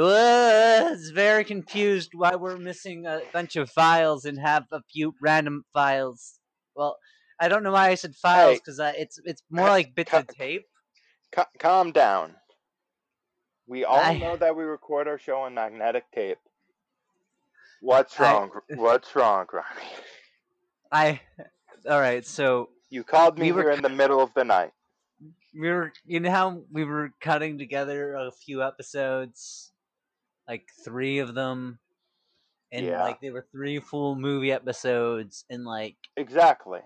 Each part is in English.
was very confused why we're missing a bunch of files and have a few random files. Well, I don't know why I said files Hey. because it's it's more like bits of tape. Ca- calm down. We all I- know that we record our show on magnetic tape. What's I- wrong? What's wrong, Ronnie? I all right. So You called me We were here in the middle of the night. we were you know how we were cutting together a few episodes, like three of them, and Yeah. like they were three full movie episodes, and like Exactly.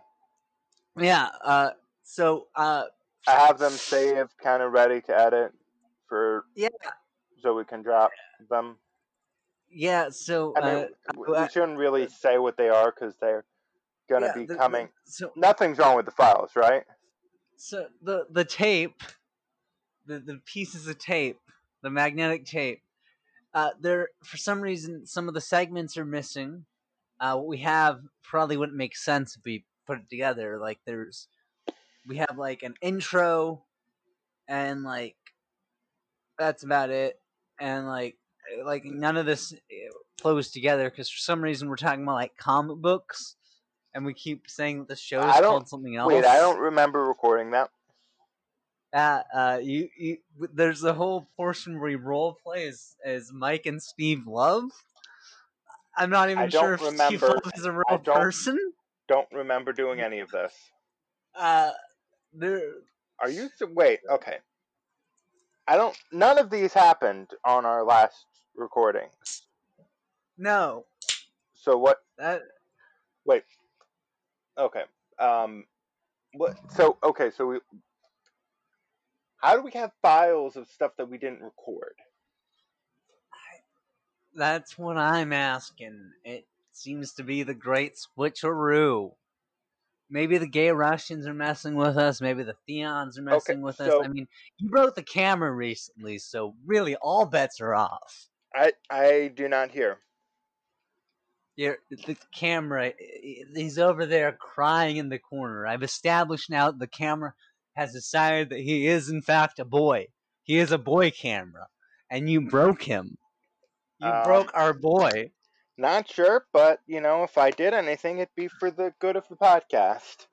yeah. Uh, so uh, I have them saved, kind of ready to edit for yeah, so we can drop them. yeah. So I mean, uh, we shouldn't really say what they are because they're gonna yeah, be the- coming. so Nothing's wrong with the files, right? so the the tape the the pieces of tape the magnetic tape uh there for some reason some of the segments are missing. Uh what we have probably wouldn't make sense if we put it together. Like there's we have like an intro and like that's about it. And like like none of this eh, flows together because for some reason we're talking about like comic books and we keep saying that the show is I don't- called something else Wait, I don't remember recording that. Uh, uh, you, you, there's a whole portion where you role plays as, Mike and Steve Love. I'm not even sure if Steve remember- Love is a real don't- person. Don't remember doing any of this. Uh, there, Are you wait? Okay. I don't. None of these happened on our last recording. no, So what? that Wait. Okay. Um. What? So okay. So we. How do we have files of stuff that we didn't record? that's what I'm asking. It seems to be the great switcheroo. Maybe the gay Russians are messing with us. Maybe the Theons are messing with us. I mean, you broke the camera recently, so really all bets are off. I I do not hear. You're, the camera, he's over there crying in the corner. I've established now the camera has decided that he is, in fact, a boy. He is a boy camera. And you broke him. You Um, broke our boy. Not sure, but you know, if I did anything, it'd be for the good of the podcast.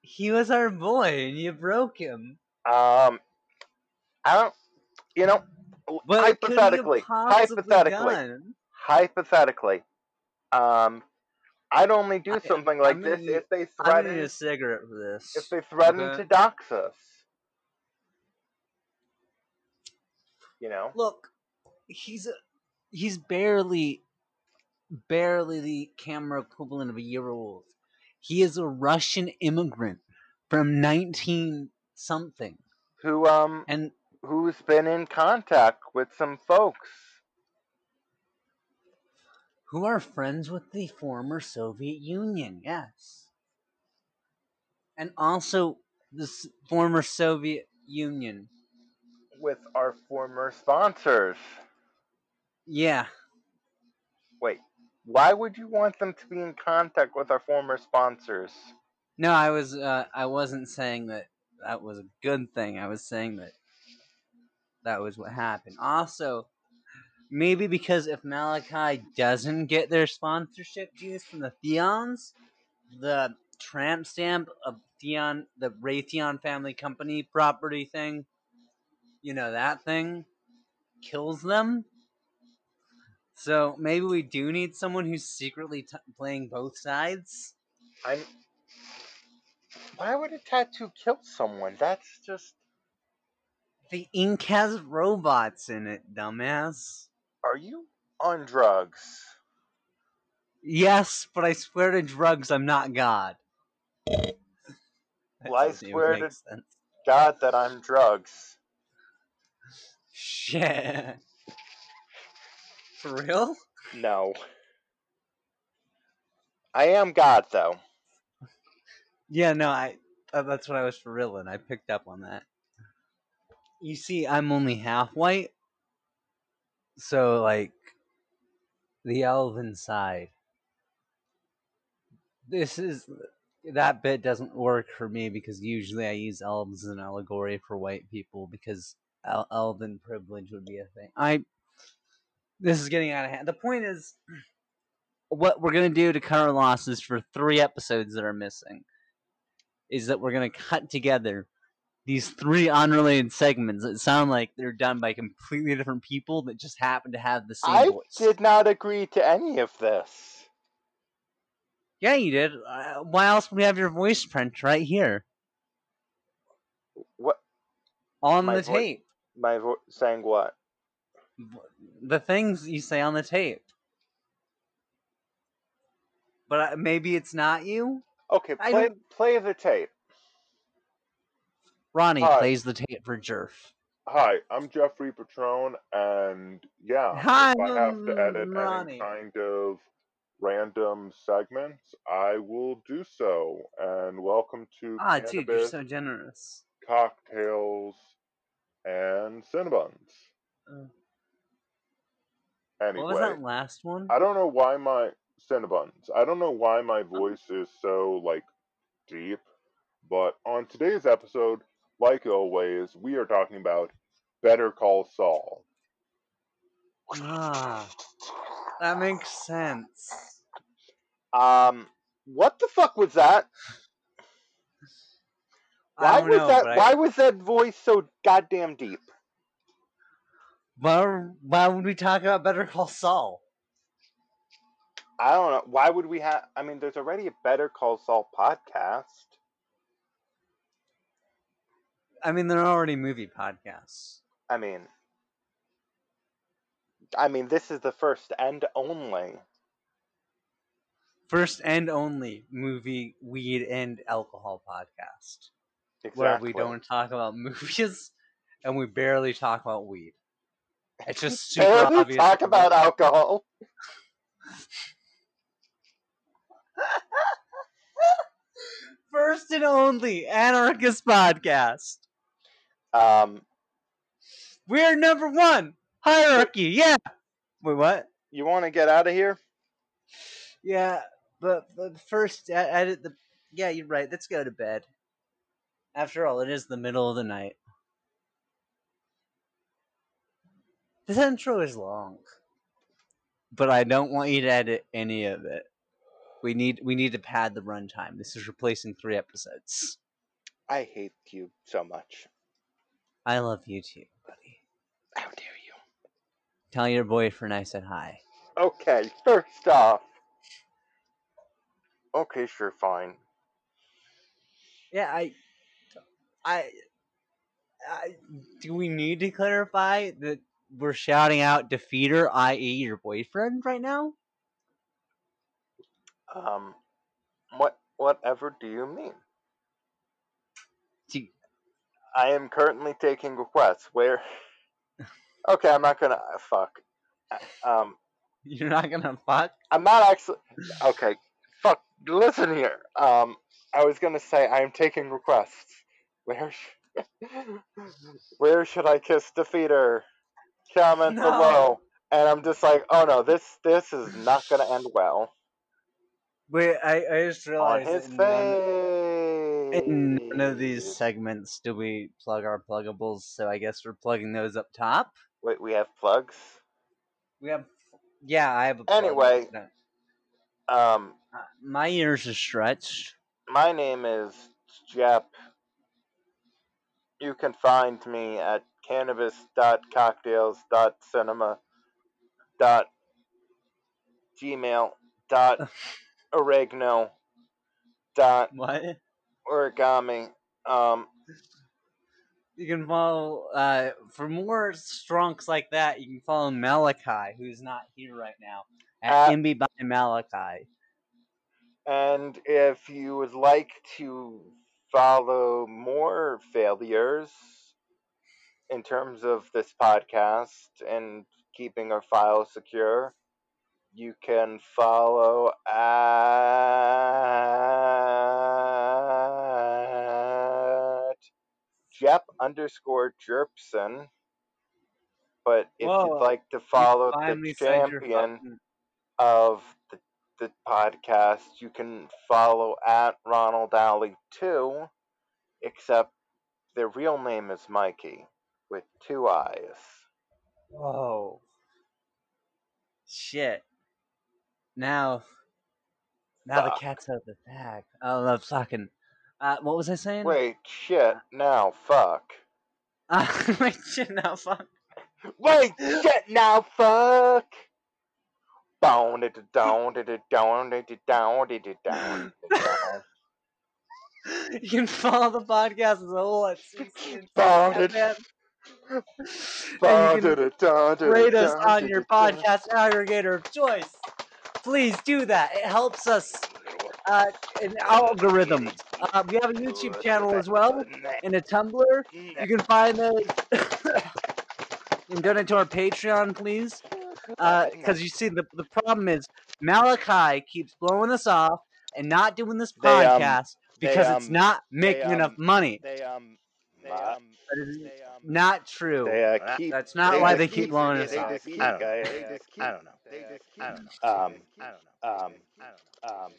He was our boy, and you broke him. Um, I don't. You know, But could he have hypothetically, hypothetically, done? hypothetically, um, I'd only do I- something like I'm this need- if they I'm threaten gonna need a cigarette for this. if they threaten Okay. to dox us. You know, Look, he's a, he's barely barely the camera equivalent of a year old. He is a Russian immigrant from 19 something. who um And who's been in contact with some folks. Who are friends with the former Soviet Union, yes. And also the former Soviet Union. with our former sponsors. Yeah. Wait, why would you want them to be in contact with our former sponsors? No, I was uh, I wasn't saying that that was a good thing. I was saying that that was what happened. Also, maybe because if Malachi doesn't get their sponsorship dues from the Theons, the tramp stamp of Theon, the Raytheon family company property thing, you know that thing kills them. So maybe we do need someone who's secretly t- playing both sides. I'm. Why would a tattoo kill someone? That's just. The ink has robots in it, dumbass. Are you on drugs? Yes, but I swear to drugs, I'm not God. Well, I swear to- sense. God, that I'm drugs. Shit. For real? No. I am God, though. Yeah, no, I. Uh, that's what I was for real, and I picked up on that. You see, I'm only half white, so like the elven side. This is that bit doesn't work for me because usually I use elves as an allegory for white people because el- elven privilege would be a thing. I this is getting out of hand. The point is, what we're gonna do to our losses for three episodes that are missing is that we're gonna cut together these three unrelated segments that sound like they're done by completely different people that just happen to have the same I voice. did not agree to any of this. Yeah, you did. Uh, why else would we have your voice print right here What on My the voi- tape? my vo- saying what? The things you say on the tape. But maybe it's not you. Okay, play play the tape. Ronnie Hi. plays the tape for Jerf. Hi, I'm Jeffrey Patron, and yeah, Hi, if I have to edit Ronnie. any kind of random segments, I will do so. And welcome to Ah, dude, you're so generous. Cocktails, and Cinnabons. Uh, Anyway, What was that last one? I don't know why my Cinnabons. I don't know why my voice is so like deep, but on today's episode, like always, we are talking about Better Call Saul. Ah, that makes sense. Um, what the fuck was that? Why was know, that? but I- Why was that voice so goddamn deep? Why, why would we talk about Better Call Saul? I don't know. Why would we have? I mean, there's already a Better Call Saul podcast. I mean, they're already movie podcasts. I mean, I mean, this is the first and only. First and only movie, weed, and alcohol podcast. Exactly. Where we don't talk about movies and we barely talk about weed. It's just super Barely obvious. talk about alcohol. First and only anarchist podcast. Um, We're number one. Hierarchy. Yeah. Wait, what? you want to get out of here? Yeah, but but first, e- edit the. Yeah, you're right. Let's go to bed. After all, it is the middle of the night. This intro is long, but I don't want you to edit any of it. We need we need to pad the runtime. This is replacing three episodes. I hate you so much. I love you too, buddy. How dare you? Tell your boyfriend I said hi. Okay, first off. Okay, sure, fine. Yeah, I, I, I. Do we need to clarify that we're shouting out defeater, i.e., your boyfriend, right now? Um, what, whatever do you mean? I am currently taking requests. Where? Okay, I'm not gonna. Fuck. Um, You're not gonna fuck. I'm not actually. Okay, fuck. Listen here. Um, I was gonna say I am taking requests. Where? Where should I kiss Defeater? Comment No. below. And I'm just like, oh no, this this is not gonna end well. Wait, I, I just On realized his in face. In none of these segments do we plug our pluggables, so I guess we're plugging those up top. Wait, we have plugs. We have, yeah, I have a plug. Anyway. Um, Uh, my ears are stretched. my name is Jep. You can find me at cannabis.cocktails.cinema dot gmail dot oregano dot What? Origami. Um, You can follow uh, for more stronks like that. You can follow Malachi, who's not here right now, at Uh, MB by Malachi. and if you would like to follow more failures in terms of this podcast and keeping our files secure, you can follow at Jep underscore Jerpson. But if Whoa, you'd like to follow the champion of the, the podcast, you can follow at Ronald Alley 2, except their real name is Mikey with two eyes. Whoa. shit. Now, now Fuck. the cat's out of the bag. Oh, the fucking. Uh, what was I saying? Wait, shit, now, fuck. Uh, wait, shit, now fuck. Wait, shit, now, fuck. Down, it, down, it, down, it, down, it, down, down. You can follow the podcast as a whole at CC Found it. and Down, you can it, down, it, rate us on your podcast aggregator of choice. Please do that. It helps us uh, in algorithms. Uh, we have a YouTube channel as well and a Tumblr. You can find those. and donate to our Patreon, please. Because you see, the, the problem is Malachi keeps blowing us off and not doing this They, um, podcast they, because it's um, not making enough um, money. They um, they um, That is they um, not true. they uh, keep. That's not they why they keep blowing us off. I don't know. guys. They just keep- I don't know. They just keep. I don't know. I Um, don't know. um, um,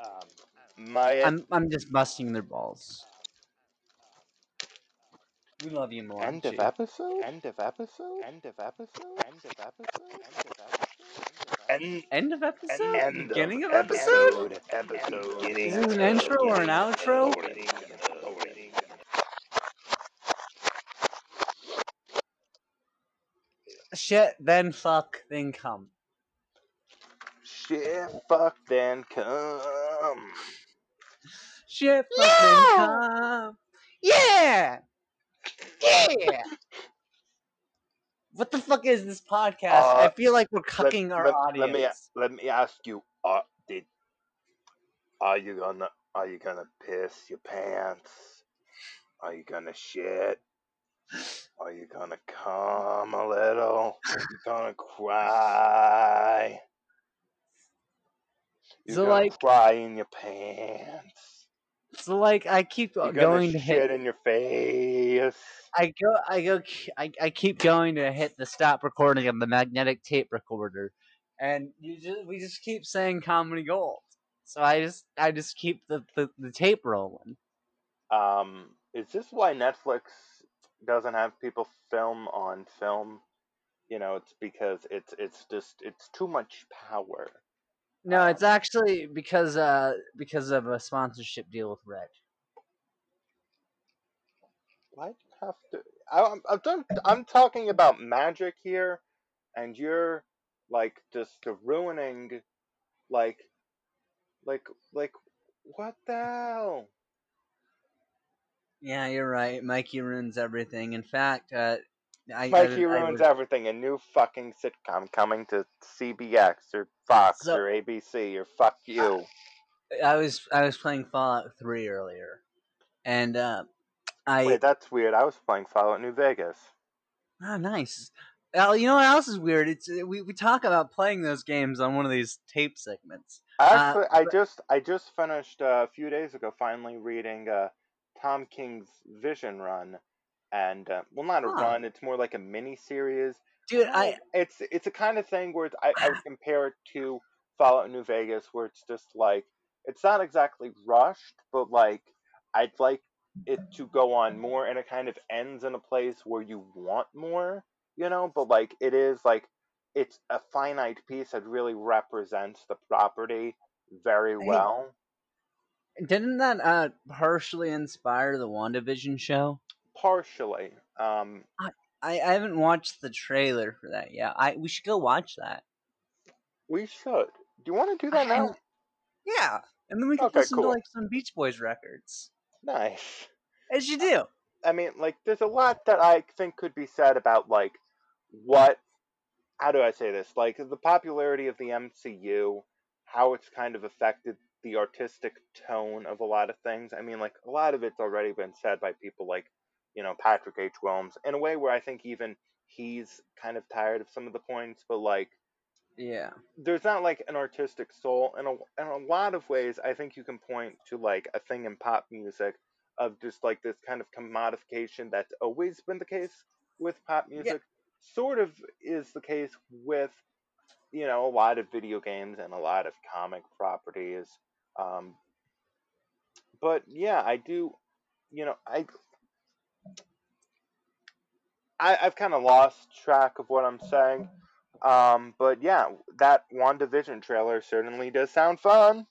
um, my I'm I'm just busting their balls. We love you more. end of episode. End of episode. End of episode. End of episode. End of episode. End of episode? End Beginning of of episode? Episode. Is this an intro or an outro? Shit, then fuck, then come. Shit, fuck, then come. Shit, fuck, then come. Yeah! Yeah! What the fuck is this podcast? I Uh, feel like we're cucking our let, audience. Let me let me ask you. Uh, did are you gonna are you gonna piss your pants? Are you gonna shit? Are you gonna come a little? Are you gonna cry? You're So, gonna like- cry in your pants. so like, I keep You're going to shit hit. in your face. I go, I go, I, I keep going to hit the stop recording of the magnetic tape recorder, and you just, we just keep saying comedy gold. So I just, I just keep the, the, the tape rolling. Um, is this why Netflix doesn't have people film on film? You know, it's because it's it's just it's too much power. No, it's actually because, uh, because of a sponsorship deal with Red. Why do you have to? I, I'm I'm, done- I'm talking about magic here, and you're like just ruining, like, like like what the hell? Yeah, you're right. Mikey ruins everything. In fact, uh, I, Mikey I, I ruins everything. A new fucking sitcom coming to CBX or Fox So- or ABC or fuck you. I was, I was playing Fallout Three earlier, and uh, I Wait, that's weird. I was playing Fallout New Vegas. Oh, nice. Uh, you know what else is weird? It's uh, we, we talk about playing those games on one of these tape segments. Actually, I but- just I just finished uh, a few days ago. Finally reading uh, Tom King's Vision Run, and uh, well, not a Huh. run. It's more like a mini series. Dude, I it's it's a kind of thing where it's, I, I would compare it to Fallout New Vegas, where it's just like it's not exactly rushed, but like I'd like it to go on more, and it kind of ends in a place where you want more, you know. But like it is like it's a finite piece that really represents the property very well. Didn't that uh partially inspire the WandaVision show? Partially, um, I, I haven't watched the trailer for that yet. I we should go watch that. we should. Do you want to do that now? And- Yeah, and then we can Okay, listen cool. to like some Beach Boys records. Nice. As you do. I mean, like, there's a lot that I think could be said about, like, what, how do I say this? Like, the popularity of the MCU, how it's kind of affected the artistic tone of a lot of things. I mean, like, a lot of it's already been said by people like, you know, Patrick H. Willems, in a way where I think even he's kind of tired of some of the points, but, like, Yeah. there's not like an artistic soul in a, in a lot of ways i think you can point to like a thing in pop music of just like this kind of commodification that's always been the case with pop music sort of is the case with you know a lot of video games and a lot of comic properties um but yeah i do you know i I, I've kind of lost track of what I'm saying, Um, but yeah, that WandaVision trailer certainly does sound fun.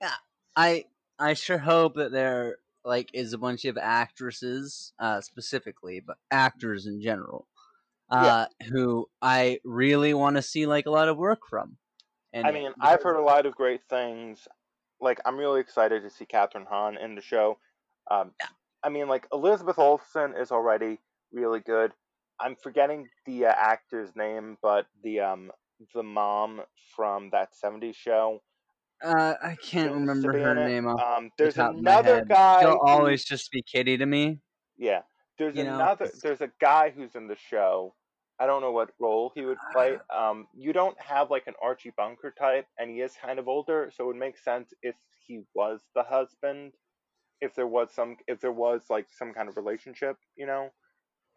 Yeah, I I sure hope that there like is a bunch of actresses, uh, specifically, but actors in general, uh, who I really want to see like a lot of work from. And I mean, I've heard a lot of great things. Like, I'm really excited to see Kathryn Hahn in the show. Um, Yeah. I mean, like Elizabeth Olsen is already really good. I'm forgetting the uh, actor's name, but the um the mom from that '70s show. uh, I can't remember her name Um, the there's my another guy. She'll always just be Kitty to me. Yeah, there's You another. it's- There's a guy who's in the show. I don't know what role he would play. Um, you don't have like an Archie Bunker type, and he is kind of older, so it would make sense if he was the husband, if there was some, if there was like some kind of relationship, you know,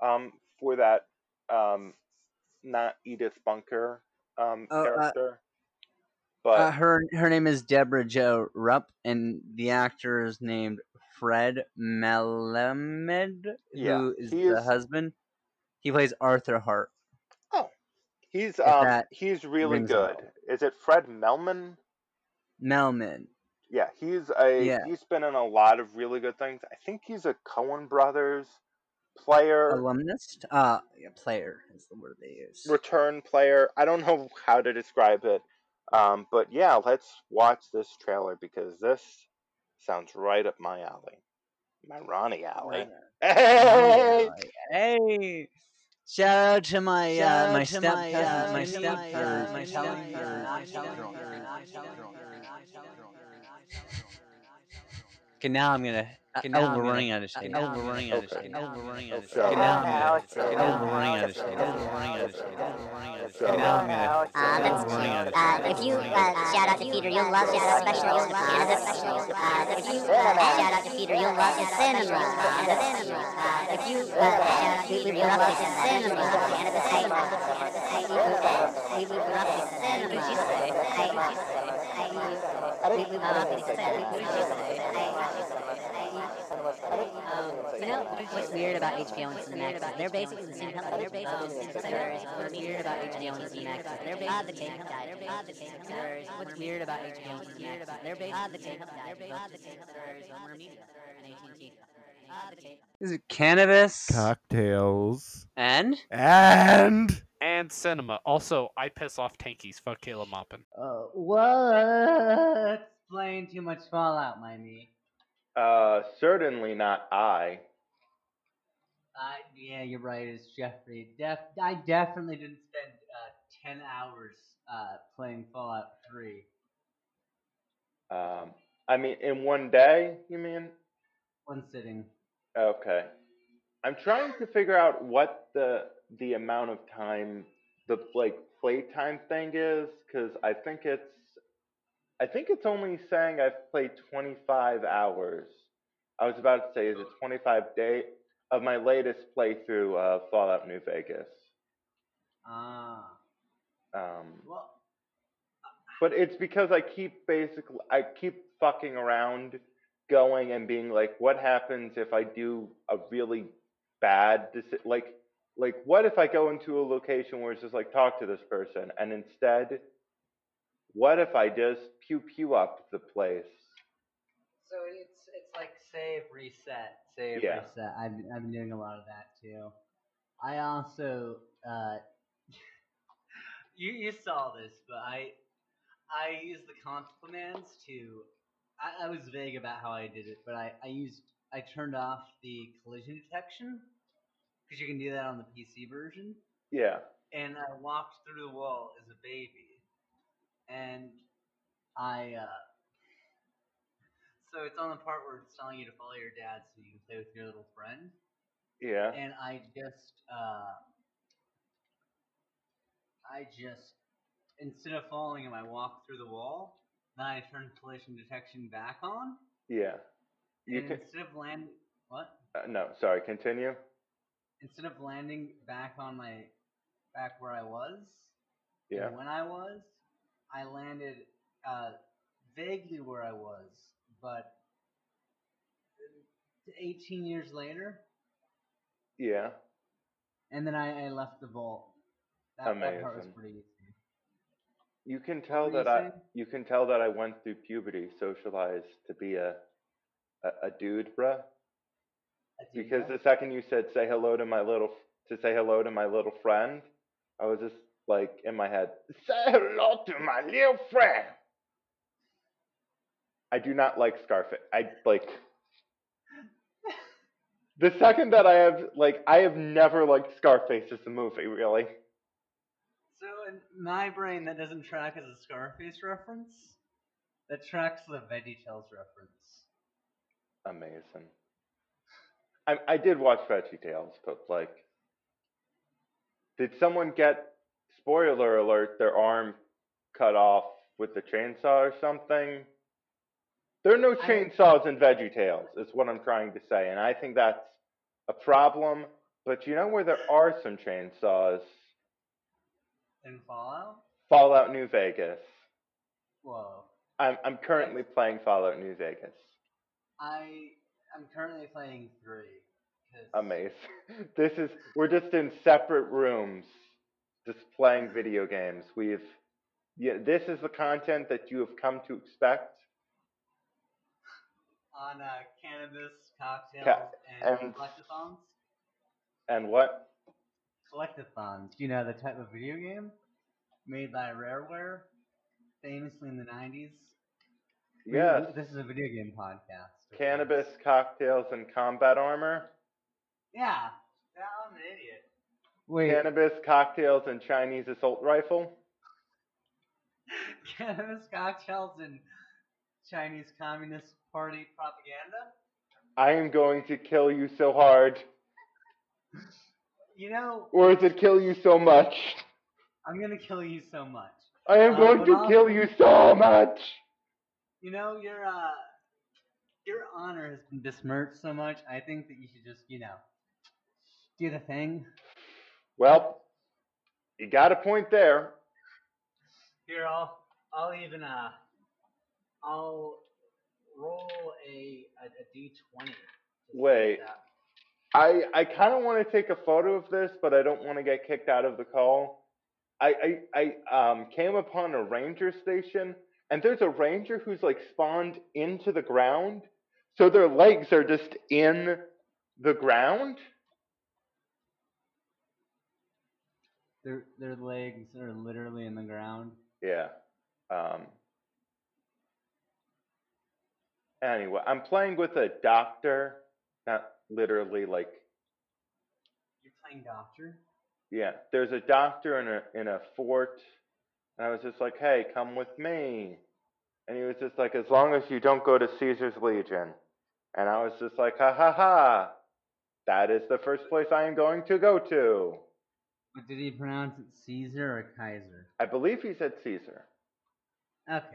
um, for that, um, not Edith Bunker, um, Oh, uh, character. but Uh, her her name is Debra Jo Rupp, and the actor is named Fred Melamed, Yeah, who is he the husband. He plays Arthur Hart. Oh, he's if um he's really good. Is it Fred Melman? Melman. Yeah, he's a Yeah. he's been in a lot of really good things. I think he's a Coen Brothers player, alumnus uh yeah, player is the word they use return player. I don't know how to describe it. Um, but yeah, let's watch this trailer because this sounds right up my alley. My Ronnie alley. Hey! hey shout out to my uh out my step my, uh, my my, step uh, my telling step- uh, Okay, now I'm gonna. Okay, oh, now we're running out of steam. uh, Oh, now we're running out of steam. okay. Oh, we're running out of Okay. steam. Now I'm now gonna. Alex, uh, now we're running out of okay. steam. Oh, we're running out of steam. Oh, we're running out of steam. Now I'm gonna. Uh, Oh, that's we're running out of uh, if you uh, shout out to Peter, you'll love this special. Uh, this, uh, if you uh, shout out to Peter, you'll love the cinema. Uh, uh, if you uh, shout out to you'll love the cinema. And at the same time, we we we love the cinema. What did you say? I, I, we we love the cinema. What did you say? You know what's weird about HBO and Cinemax? They're basically the same company. They're basically the same company. What's weird about HBO and Cinemax? They're basically the same company. They're basically the same company. What's weird about HBO and Cinemax? They're basically the same company. They're basically the same company. Warner Media and AT&T. Is it cannabis cocktails and? and and cinema. Also, I piss off tankies. Fuck Caleb Maupin. Uh, what's playing too much Fallout, my me? Uh, certainly not I. Uh, yeah, you're right. It's Jeffrey. Def- I definitely didn't spend uh, ten hours uh, playing Fallout Three. Um, I mean, in one day, you mean? One sitting. Okay. I'm trying to figure out what the the amount of time the like playtime thing is because I think it's I think it's only saying I've played 25 hours. I was about to say is it 25 day of my latest playthrough of Fallout New Vegas. Ah. Um, Well, but it's because I keep basically I keep fucking around going and being like what happens if I do a really bad deci- like like what if I go into a location where it's just like talk to this person and instead what if I just pew pew up the place so it's it's like save, reset, save, Yeah. reset. I've been- I've been doing a lot of that too. I also uh, you you saw this, but I I use the commands to. I, I was vague about how I did it, but I I used I turned off the collision detection because you can do that on the PC version, yeah and I walked through the wall as a baby, and I. uh so it's on the part where it's telling you to follow your dad so you can play with your little friend yeah and I just uh, I just instead of following him, I walked through the wall. Then I turned collision detection back on, yeah. You and can instead of land what? Uh, no sorry continue. Instead of landing back on my back where I was, yeah. when I was, I landed uh, vaguely where I was, but 18 years later, yeah. and then I, I left the vault. That, that part was pretty easy. You can tell were you that I saying? you can tell that I went through puberty, socialized to be a a, a dude, bruh. Because the second you said say hello to my little to say hello to my little friend, I was just like in my head, say hello to my little friend. I do not like Scarface. I like the second that I have like I have never liked Scarface as a movie, really. In my brain, that doesn't track as a Scarface reference. That tracks the VeggieTales reference. Amazing. I I did watch VeggieTales, but like, did someone get spoiler alert their arm cut off with the chainsaw or something? There are no chainsaws in VeggieTales, is what I'm trying to say, and I think that's a problem. But you know where there are some chainsaws? In Fallout? Fallout New Vegas. Whoa. I'm I'm currently playing Fallout New Vegas. I I'm currently playing three. Amazing. This is we're just in separate rooms, just playing video games. We've yeah, this is the content that you have come to expect. On uh, cannabis, cocktails, Ca- and, and-. And what? Collectathons. Do you know the type of video game made by Rareware, famously in the '90s? We- Yes. we- This is a video game podcast. Cannabis, course. cocktails, and combat armor. Yeah. Yeah, I'm an idiot. Wait. Cannabis, cocktails, and Chinese assault rifle. cannabis, cocktails, and Chinese Communist Party propaganda. I am going to kill you so hard. You know, Or is it kill you so much? I'm gonna kill you so much. I am Uh, going but to I'll- kill you so much. You know, your uh, your honor has been besmirched so much. I think that you should just, you know, do the thing. Well, you got a point there. Here, I'll I'll even uh, I'll roll a a, a d20. Wait. I I kind of want to take a photo of this, but I don't want to get kicked out of the call. I I, I um came upon a ranger station, and there's a ranger who's like spawned into the ground, so their legs are just in the ground. Their their legs are literally in the ground. Yeah. Um. Anyway, I'm playing with a doctor, not literally like You're playing doctor. Yeah, there's a doctor in a in a fort, and I was just like, "Hey, come with me," and he was just like, "As long as you don't go to Caesar's Legion," and I was just like, "Ha ha ha! That is the first place I am going to go to." But did he pronounce it Caesar or Kaiser? I believe he said Caesar. Okay.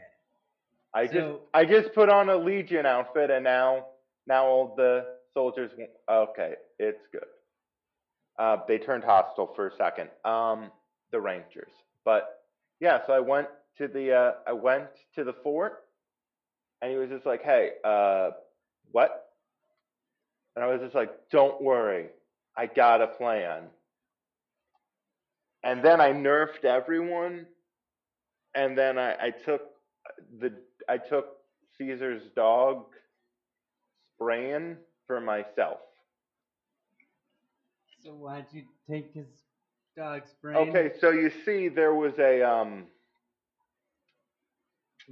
I just I just put on a Legion outfit, and now now all the soldiers. Okay, it's good. Uh, they turned hostile for a second. Um, the Rangers, but yeah. So I went to the uh, I went to the fort, and he was just like, "Hey, uh, what?" And I was just like, "Don't worry, I got a plan." And then I nerfed everyone, and then I, I took the I took Caesar's dog spraying for myself. So why'd you take his dog's brain? Okay, so you see there was a um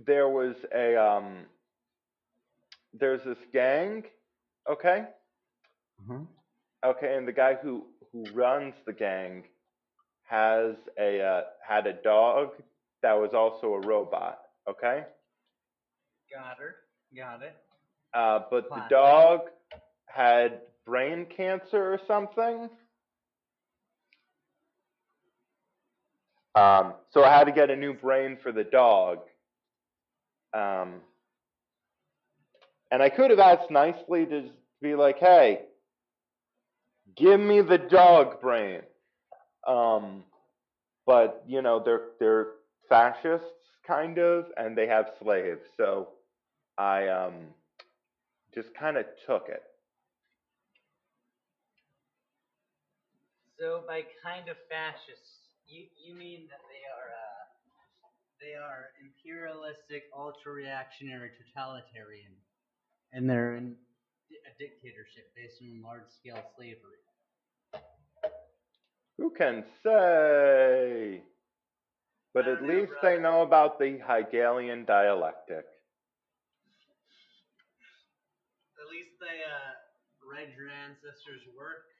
there was a um there's this gang, okay? Uh-huh. Okay, and the guy who who runs the gang has a uh, had a dog that was also a robot, okay? Got her. Got it. Uh, but the Classic. dog had brain cancer or something. Um, so I had to get a new brain for the dog. Um, and I could have asked nicely to be like, hey, give me the dog brain. Um, but, you know, they're, they're fascists, kind of, and they have slaves. So I um, just kind of took it. So by kind of fascists, You you mean that they are uh, they are imperialistic, ultra reactionary, totalitarian, and they're in a dictatorship based on large scale slavery. Who can say? But at least they know about the Hegelian dialectic. At least they uh, read your ancestors' work.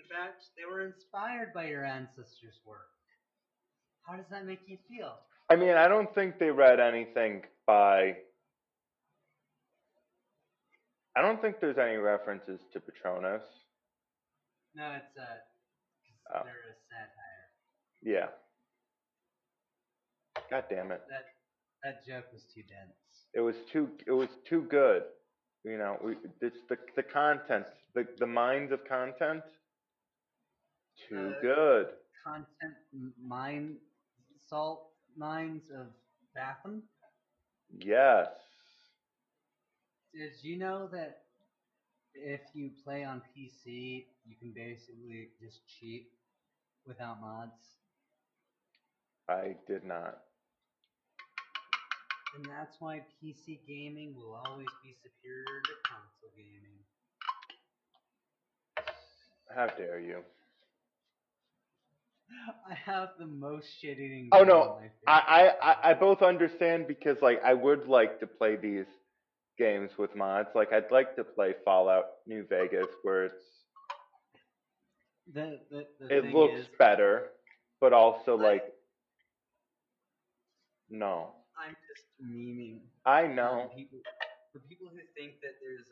In fact, they were inspired by your ancestors' work. How does that make you feel? I mean, I don't think they read anything by. I don't think there's any references to Patronus. No, it's uh, 'cause Oh. they're a satire. Yeah. God damn it. That that joke was too dense. It was too it was too good. You know, we it's the the content, the the minds of content too Uh, good. Content mine salt mines of Batham. Yes. Did you know that if you play on PC, you can basically just cheat without mods? I did not. And that's why PC gaming will always be superior to console gaming. How dare you? I have the most shit eating. Oh no, I, I, I, both understand because like I would like to play these games with mods. Like I'd like to play Fallout New Vegas where it's the, the, the it looks is, better, but also I- like no. I'm just memeing. I know people, for people who think that there's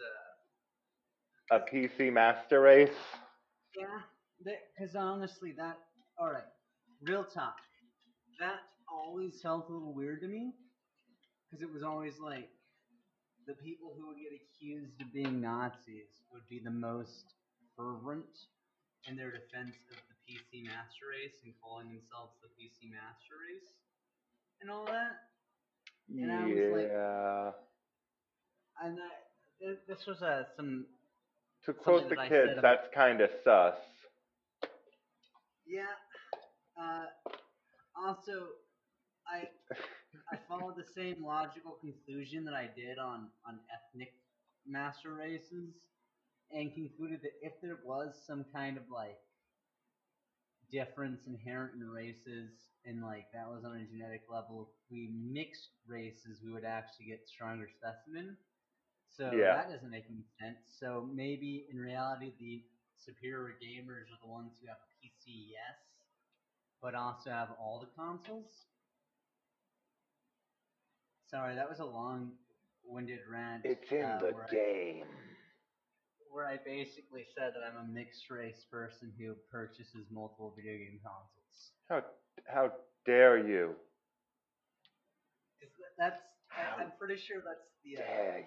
a a PC master race. Yeah, because honestly, that all right. Real talk, that always felt a little weird to me, because it was always like the people who would get accused of being Nazis would be the most fervent in their defense of the PC master race and calling themselves the PC master race and all that. And I was like- yeah. And I, this was uh, some To quote the kids, that's kind of sus. Yeah. Uh, also, I I followed the same logical conclusion that I did on on ethnic master races, and concluded that if there was some kind of like difference inherent in races, and like that was on a genetic level, if we mixed races, we would actually get stronger specimen. So Yeah. that doesn't make any sense. So maybe in reality, the superior gamers are the ones who have PC, yes, but also have all the consoles. Sorry, that was a long-winded rant. It's in uh, the where I- game. where I basically said that I'm a mixed race person who purchases multiple video game consoles. How how dare you? That's How I'm pretty sure that's the uh,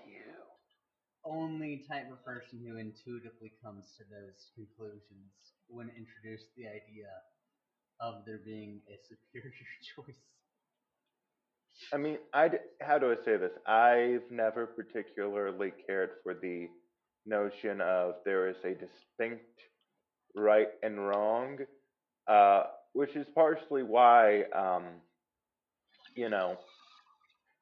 only type of person who intuitively comes to those conclusions when introduced the idea of there being a superior choice. I mean, I how do I say this? I've never particularly cared for the notion of there is a distinct right and wrong, uh, which is partially why, um, you know,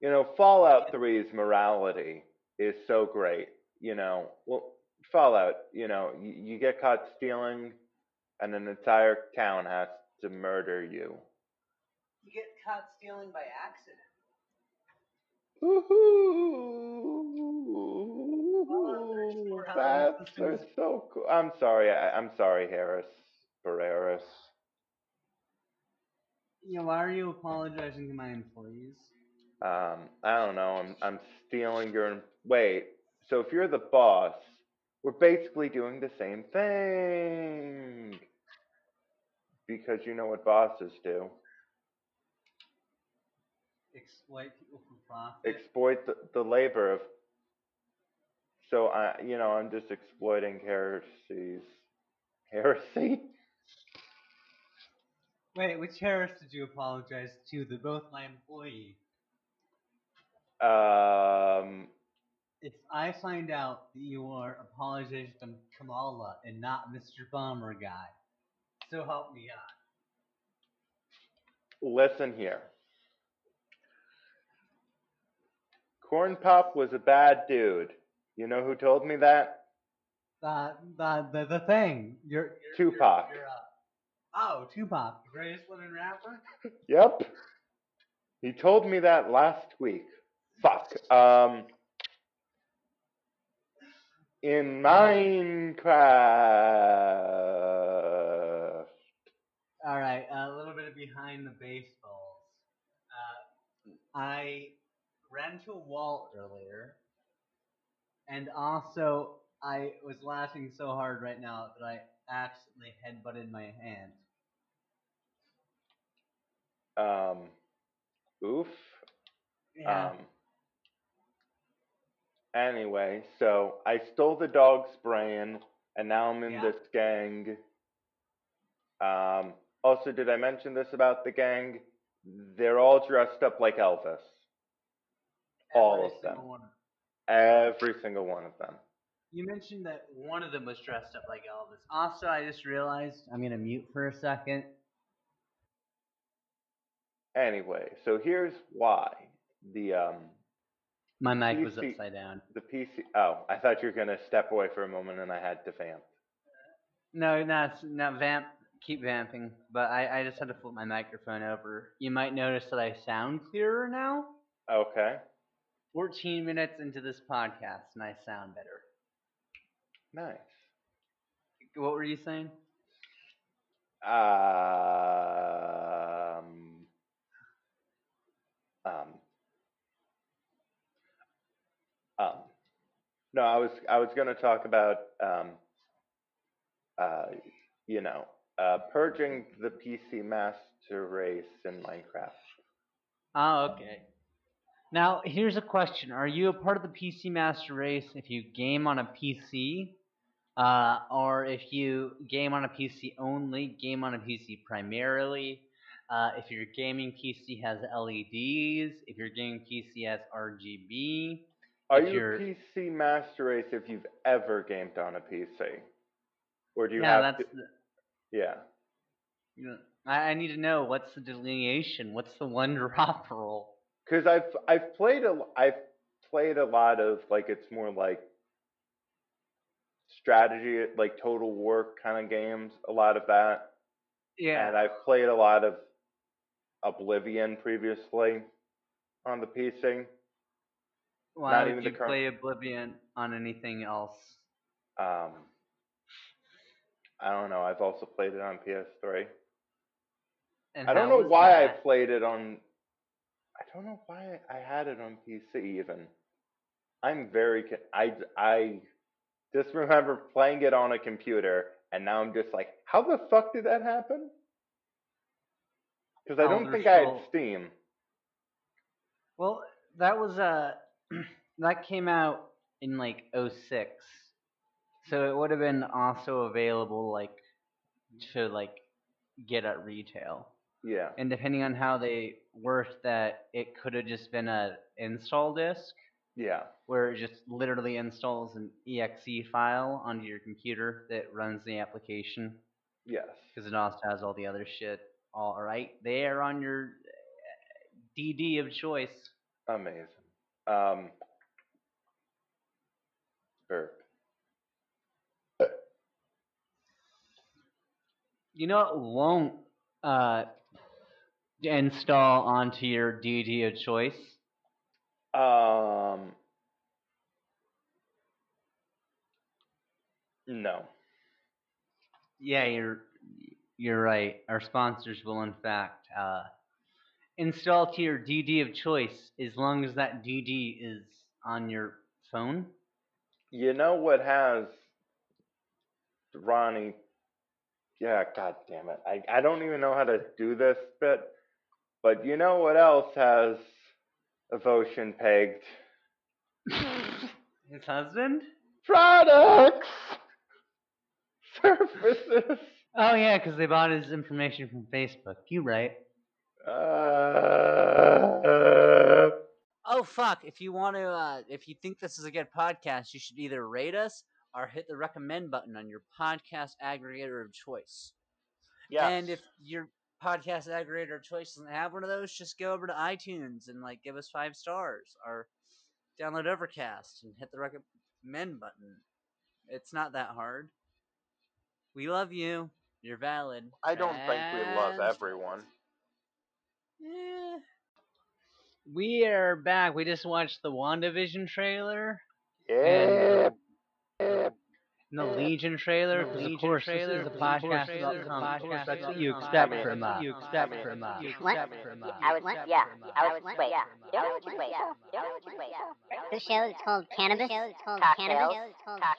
you know, Fallout 3's morality is so great. You know, well, Fallout, you know, you, you get caught stealing, and an entire town has to murder you. You get caught stealing by accident. Woohoo! sure how That's are so cool. I'm sorry. I, I'm sorry, Harris Barreras. Yeah, why are you apologizing to my employees? Um, I don't know. I'm I'm stealing your. Wait. So if you're the boss, we're basically doing the same thing. Because you know what bosses do. Exploit people for profit. exploit the, the labor of so I you know I'm just exploiting heresies heresy Wait, which Harris did you apologize to? They're both my employee. um If I find out that you are apologizing to Kamala and not Mr. Bomber Guy, so help me God. listen here. Corn Pop was a bad dude. You know who told me that? The the the, the thing. You're, Tupac. oh, Tupac, the greatest living rapper. Yep. He told me that last week. Fuck. Um. In Minecraft. All right, a little bit of behind the baseballs. Uh, I ran into a wall earlier, and also I was laughing so hard right now that I accidentally headbutted my hand. Um. Oof. Um. Anyway, so I stole the dog's brain, and now I'm in Yeah. this gang. Um. Also, did I mention this about the gang? They're all dressed up like Elvis. all of them. single one. Every single one of them. You mentioned that one of them was dressed up like Elvis. Also, I just realized I'm gonna mute for a second. Anyway, so here's why the um My mic was upside down. the PC. Oh, I thought you were gonna step away for a moment, and I had to vamp. No, that's not vamp. Keep vamping, but I, I just had to flip my microphone over. You might notice that I sound clearer now. Okay, 14 minutes into this podcast, and I sound better. nice. What were you saying? Um, um, um. No, I was I was gonna talk about um, uh, you know, uh, purging the PC master race in Minecraft. Oh, okay. Now, here's a question. Are you a part of the PC Master Race if you game on a PC? Uh, or if you game on a PC only, game on a PC primarily? Uh, if your gaming PC has LEDs, if your gaming PC has RGB? Are you you're- PC master race if you've ever gamed on a PC, or do you yeah, have? that's. to, The, yeah. you know, I, I need to know what's the delineation? What's the one drop rule? because I've I've played a I've played a lot of like it's more like strategy like Total War kind of games. A lot of that, Yeah. and I've played a lot of Oblivion previously on the PC. Why not the you current- play Oblivion on anything else? Um, I don't know. I've also played it on PS3. And I don't know why I played it on. I don't know why I had it on PC even. I'm very. I I just remember playing it on a computer, and now I'm just like, how the fuck did that happen? Because I don't think I had Steam. Well, that was uh that came out in like 06. So it would have been also available like to like get at retail. Yeah. And depending on how they worked that, it could have just been a install disk Yeah. where it just literally installs an exe file onto your computer that runs the application Yes. because it also has all the other shit all right there on your DD of choice. Amazing. Um. Burp. You know it won't uh, install onto your DD of choice? Um. No. Yeah, you're you're right. Our sponsors will in fact uh, install to your DD of choice as long as that DD is on your phone. You know what has Ronnie? Yeah, god damn it. I, I don't even know how to do this bit, but you know what else has Evotion pegged? His husband? Products! Services! Oh yeah, because they bought his information from Facebook. You right. Uh, Oh fuck! If you want to, uh, if you think this is a good podcast, you should either rate us or hit the recommend button on your podcast aggregator of choice. yes. And if you're podcast aggregator of choice doesn't have one of those, just go over to iTunes and like give us five stars or download Overcast and hit the recommend button. It's not that hard. We love you. You're valid. I don't think we love everyone. Eh. We are back. We just watched the WandaVision trailer Yeah. and the uh, Legion trailer. Because of course, this is a podcast about comic books. That's what you expect from us. You expect from uh, us. You What? expect from us. I was, yeah, I was, wait, yeah, don't you wait, don't you wait. This show is called Cannabis, it's called Cannabis,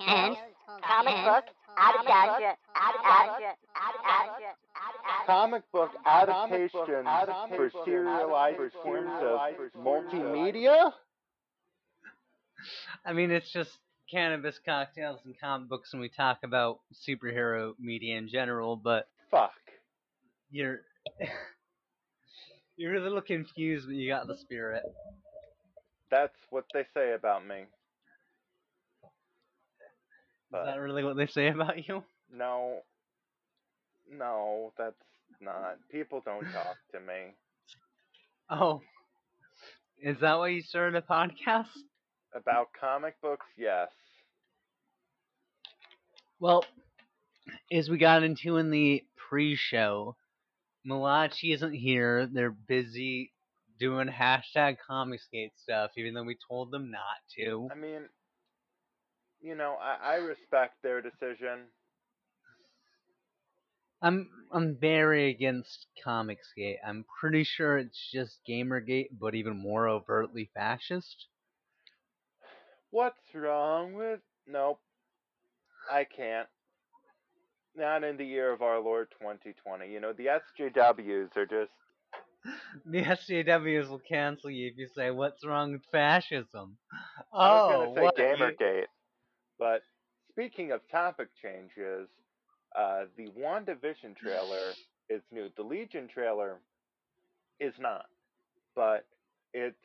and comic book adaptation, adaptation, adaptation, Comic book adaptations for serialized forms of multimedia? I mean, it's just cannabis cocktails and comic books, and we talk about superhero media in general. But Fuck. you're you're a little confused, but you got the spirit. That's what they say about me. Is that really what they say about you? No. No, that's not. People don't talk to me. Oh, is that why you started a podcast? About comic books, yes. Well, as we got into in the pre-show, Malachi isn't here. They're busy doing hashtag Comicsgate stuff, even though we told them not to. I mean, you know, I, I respect their decision. I'm I'm very against Comicsgate. I'm pretty sure it's just Gamergate, but even more overtly fascist. What's wrong with. Nope. I can't. Not in the year of our Lord 2020. You know, the SJWs are just. The SJWs will cancel you if you say, "What's wrong with fascism?" I was Oh, going to say what? You- Gamergate. But speaking of topic changes, uh, the WandaVision trailer is new. The Legion trailer is not. But it's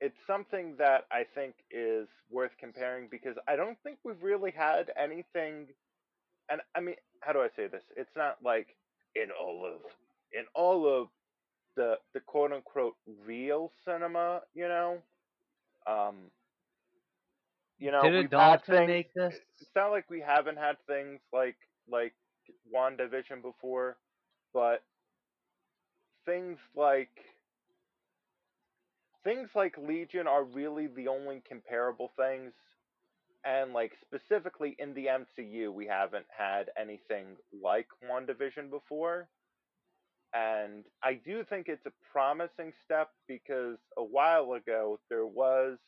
it's something that I think is worth comparing because I don't think we've really had anything and I mean how do I say this? It's not like in all of in all of the the quote unquote real cinema, you know. Um you know, Did we've had things make this? it's not like we haven't had things like like WandaVision before, but things like things like Legion are really the only comparable things. And like specifically in the MCU, we haven't had anything like WandaVision before. And I do think it's a promising step because a while ago there was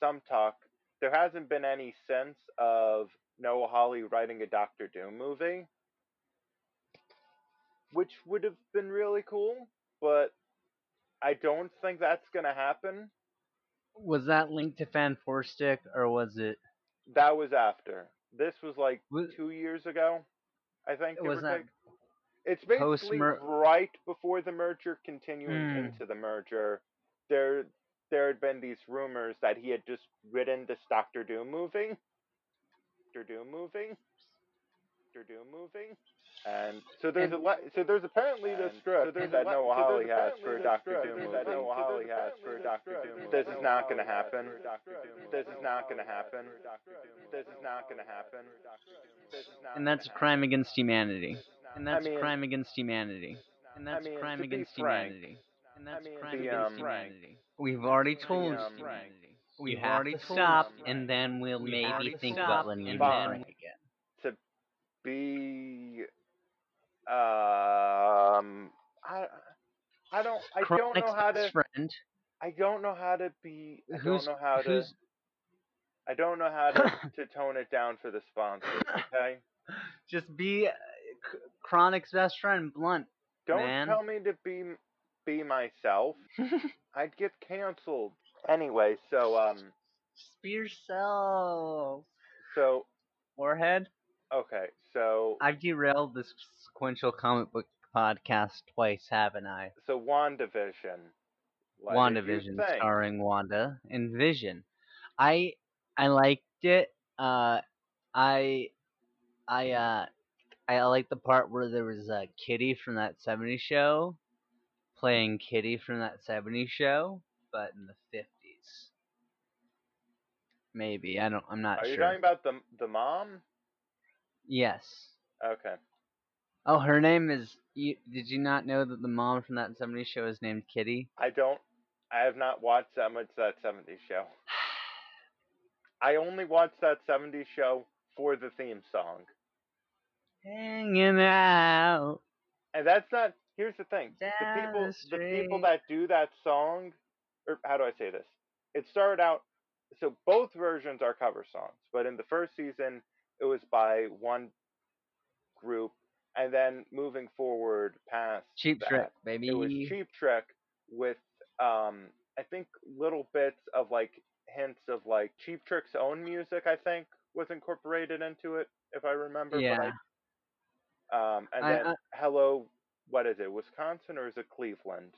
some talk there hasn't been any sense of Noah Hawley writing a Doctor Doom movie, which would have been really cool, but I don't think that's going to happen. Was that linked to Fan Four Stick or was it? That was after. This was like Was, two years ago, I think. was that take. It's basically post-mer- right before the merger, continuing Hmm. into the merger. There, there had been these rumors that he had just written this Doctor Doom movie. Doctor Doom movie. Doctor Doom movie. And so there's And- a le- so there's apparently the And- script so there's that a le- Noah so Hawley has for a Doctor Doom that movie. Noah Noah Hawley has for a Doctor Doom script movie. that This is not going to happen. for a Doctor Doom movie. This is not going to happen. has for a Doctor Doom movie. This is not going to happen. This is not and that's a crime against humanity. And that's a crime against humanity. And that's a crime against humanity. And that's a crime against um, humanity. We've already told um, humanity. We have have to to stop, stop, and and then we'll maybe think about letting you and back then- again. be um I I don't I don't know how to friend. I don't know how to be I Who's don't know how to I don't know how to to tone it down for the sponsors, okay? just be uh, Chronic's best friend, Blunt. Don't Man. tell me to be be myself. I'd get canceled. Anyway, so um Just be yourself. so Warhead. okay, so I've derailed this sequential comic book podcast twice, haven't I? so WandaVision. What WandaVision, starring Wanda and Vision. I I liked it. Uh, I I uh I like the part where there was a Kitty from that '70s show playing Kitty from that '70s show, but in the '50s. Maybe I don't. I'm not Are you talking about the the mom? Yes. Okay. Oh, her name is. You, did you not know that the mom from that '70s show is named Kitty? I don't. I have not watched that much of that '70s show. I only watched that '70s show for the theme song, Hanging out. and that's not. Here's the thing: the people, the the people that do that song, or how do I say this? It started out. So both versions are cover songs, but in the first season, it was by one group, and then moving forward past Cheap that, Trick, baby. it was Cheap Trick with um I think little bits of like hints of like Cheap Trick's own music I think was incorporated into it if I remember Yeah. right. Um and I- then I- Hello what is it? Wisconsin or is it Cleveland?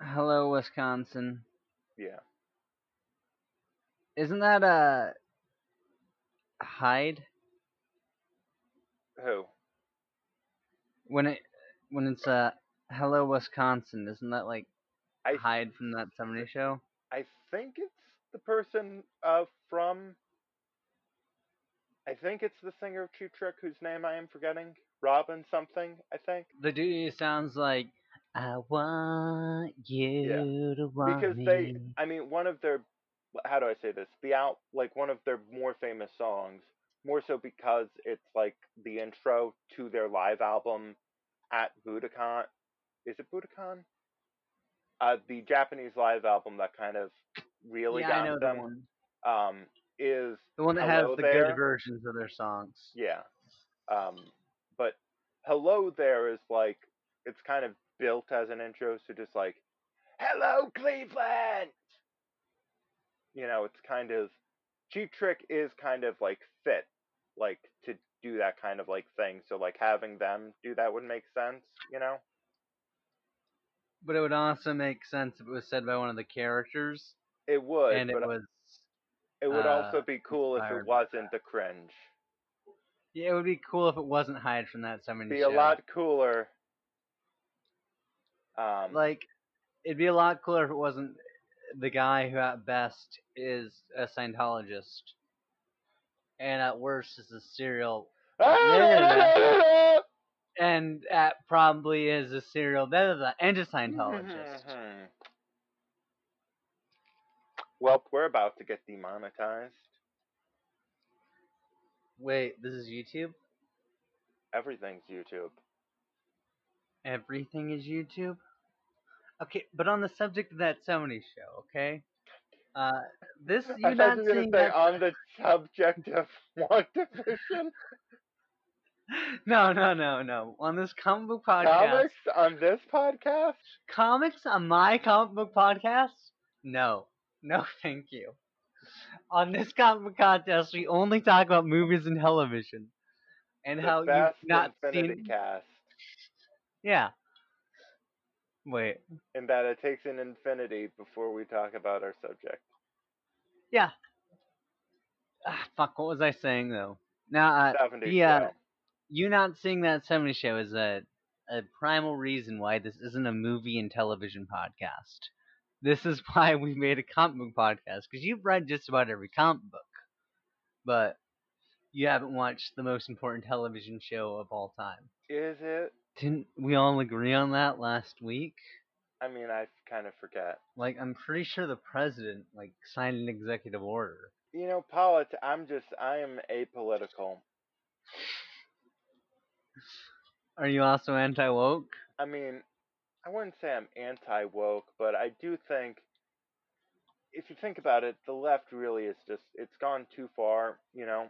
Hello, Wisconsin. Yeah. Isn't that a Hyde Who? when it when it's uh Hello, Wisconsin? Isn't that like I Hyde from that '70s show? I think it's the person uh from I think it's the singer of Cheap Trick whose name I am forgetting. Robin something, I think. The dude sounds like I want you to want because me. they i mean one of their how do i say this the out like one of their more famous songs more so because it's like the intro to their live album at budokan is it budokan uh the japanese live album that kind of really yeah, I got know them the one. um is The one that Hello has the There. good versions of their songs. yeah um but hello there is like it's kind of built as an intro so just like hello cleveland you know it's kind of cheap trick is kind of like fit like to do that kind of like thing so like having them do that would make sense you know But it would also make sense if it was said by one of the characters, it would and it was. it would also uh, be cool if it wasn't the cringe Yeah, it would be cool if it wasn't Hyde from that '70s be show. a lot cooler um like it'd be a lot cooler if it wasn't the guy who at best is a Scientologist and at worst is a serial and at probably is a serial blah, blah, blah, and a Scientologist. well, we're about to get demonetized. Wait, this is YouTube? Everything's YouTube. Everything is YouTube? Okay, but on the subject of that '70s show, okay? Uh, this I you're not you seeing say that. on the subject of WandaVision No, no, no, no. On this comic book podcast, comics on this podcast. comics on my comic book podcast? No. No, thank you. On this comic book podcast, we only talk about movies and television. And the how you've not Infinity seen. cast, Yeah. Wait. And that it takes an infinity before we talk about our subject. Yeah. Ah, fuck, what was I saying, though? Now, uh, 70s yeah. show. you not seeing that 70 show is a, a primal reason why this isn't a movie and television podcast. This is why we made a comic book podcast, because you've read just about every comic book, but you haven't watched the most important television show of all time. Is it? Didn't we all agree on that last week? I mean, I kind of forget. Like, I'm pretty sure the president, like, signed an executive order. You know, polit. I'm just. I am apolitical. Are you also anti-woke? I mean, I wouldn't say I'm anti woke, but I do think if you think about it, the left really is just it's gone too far, you know.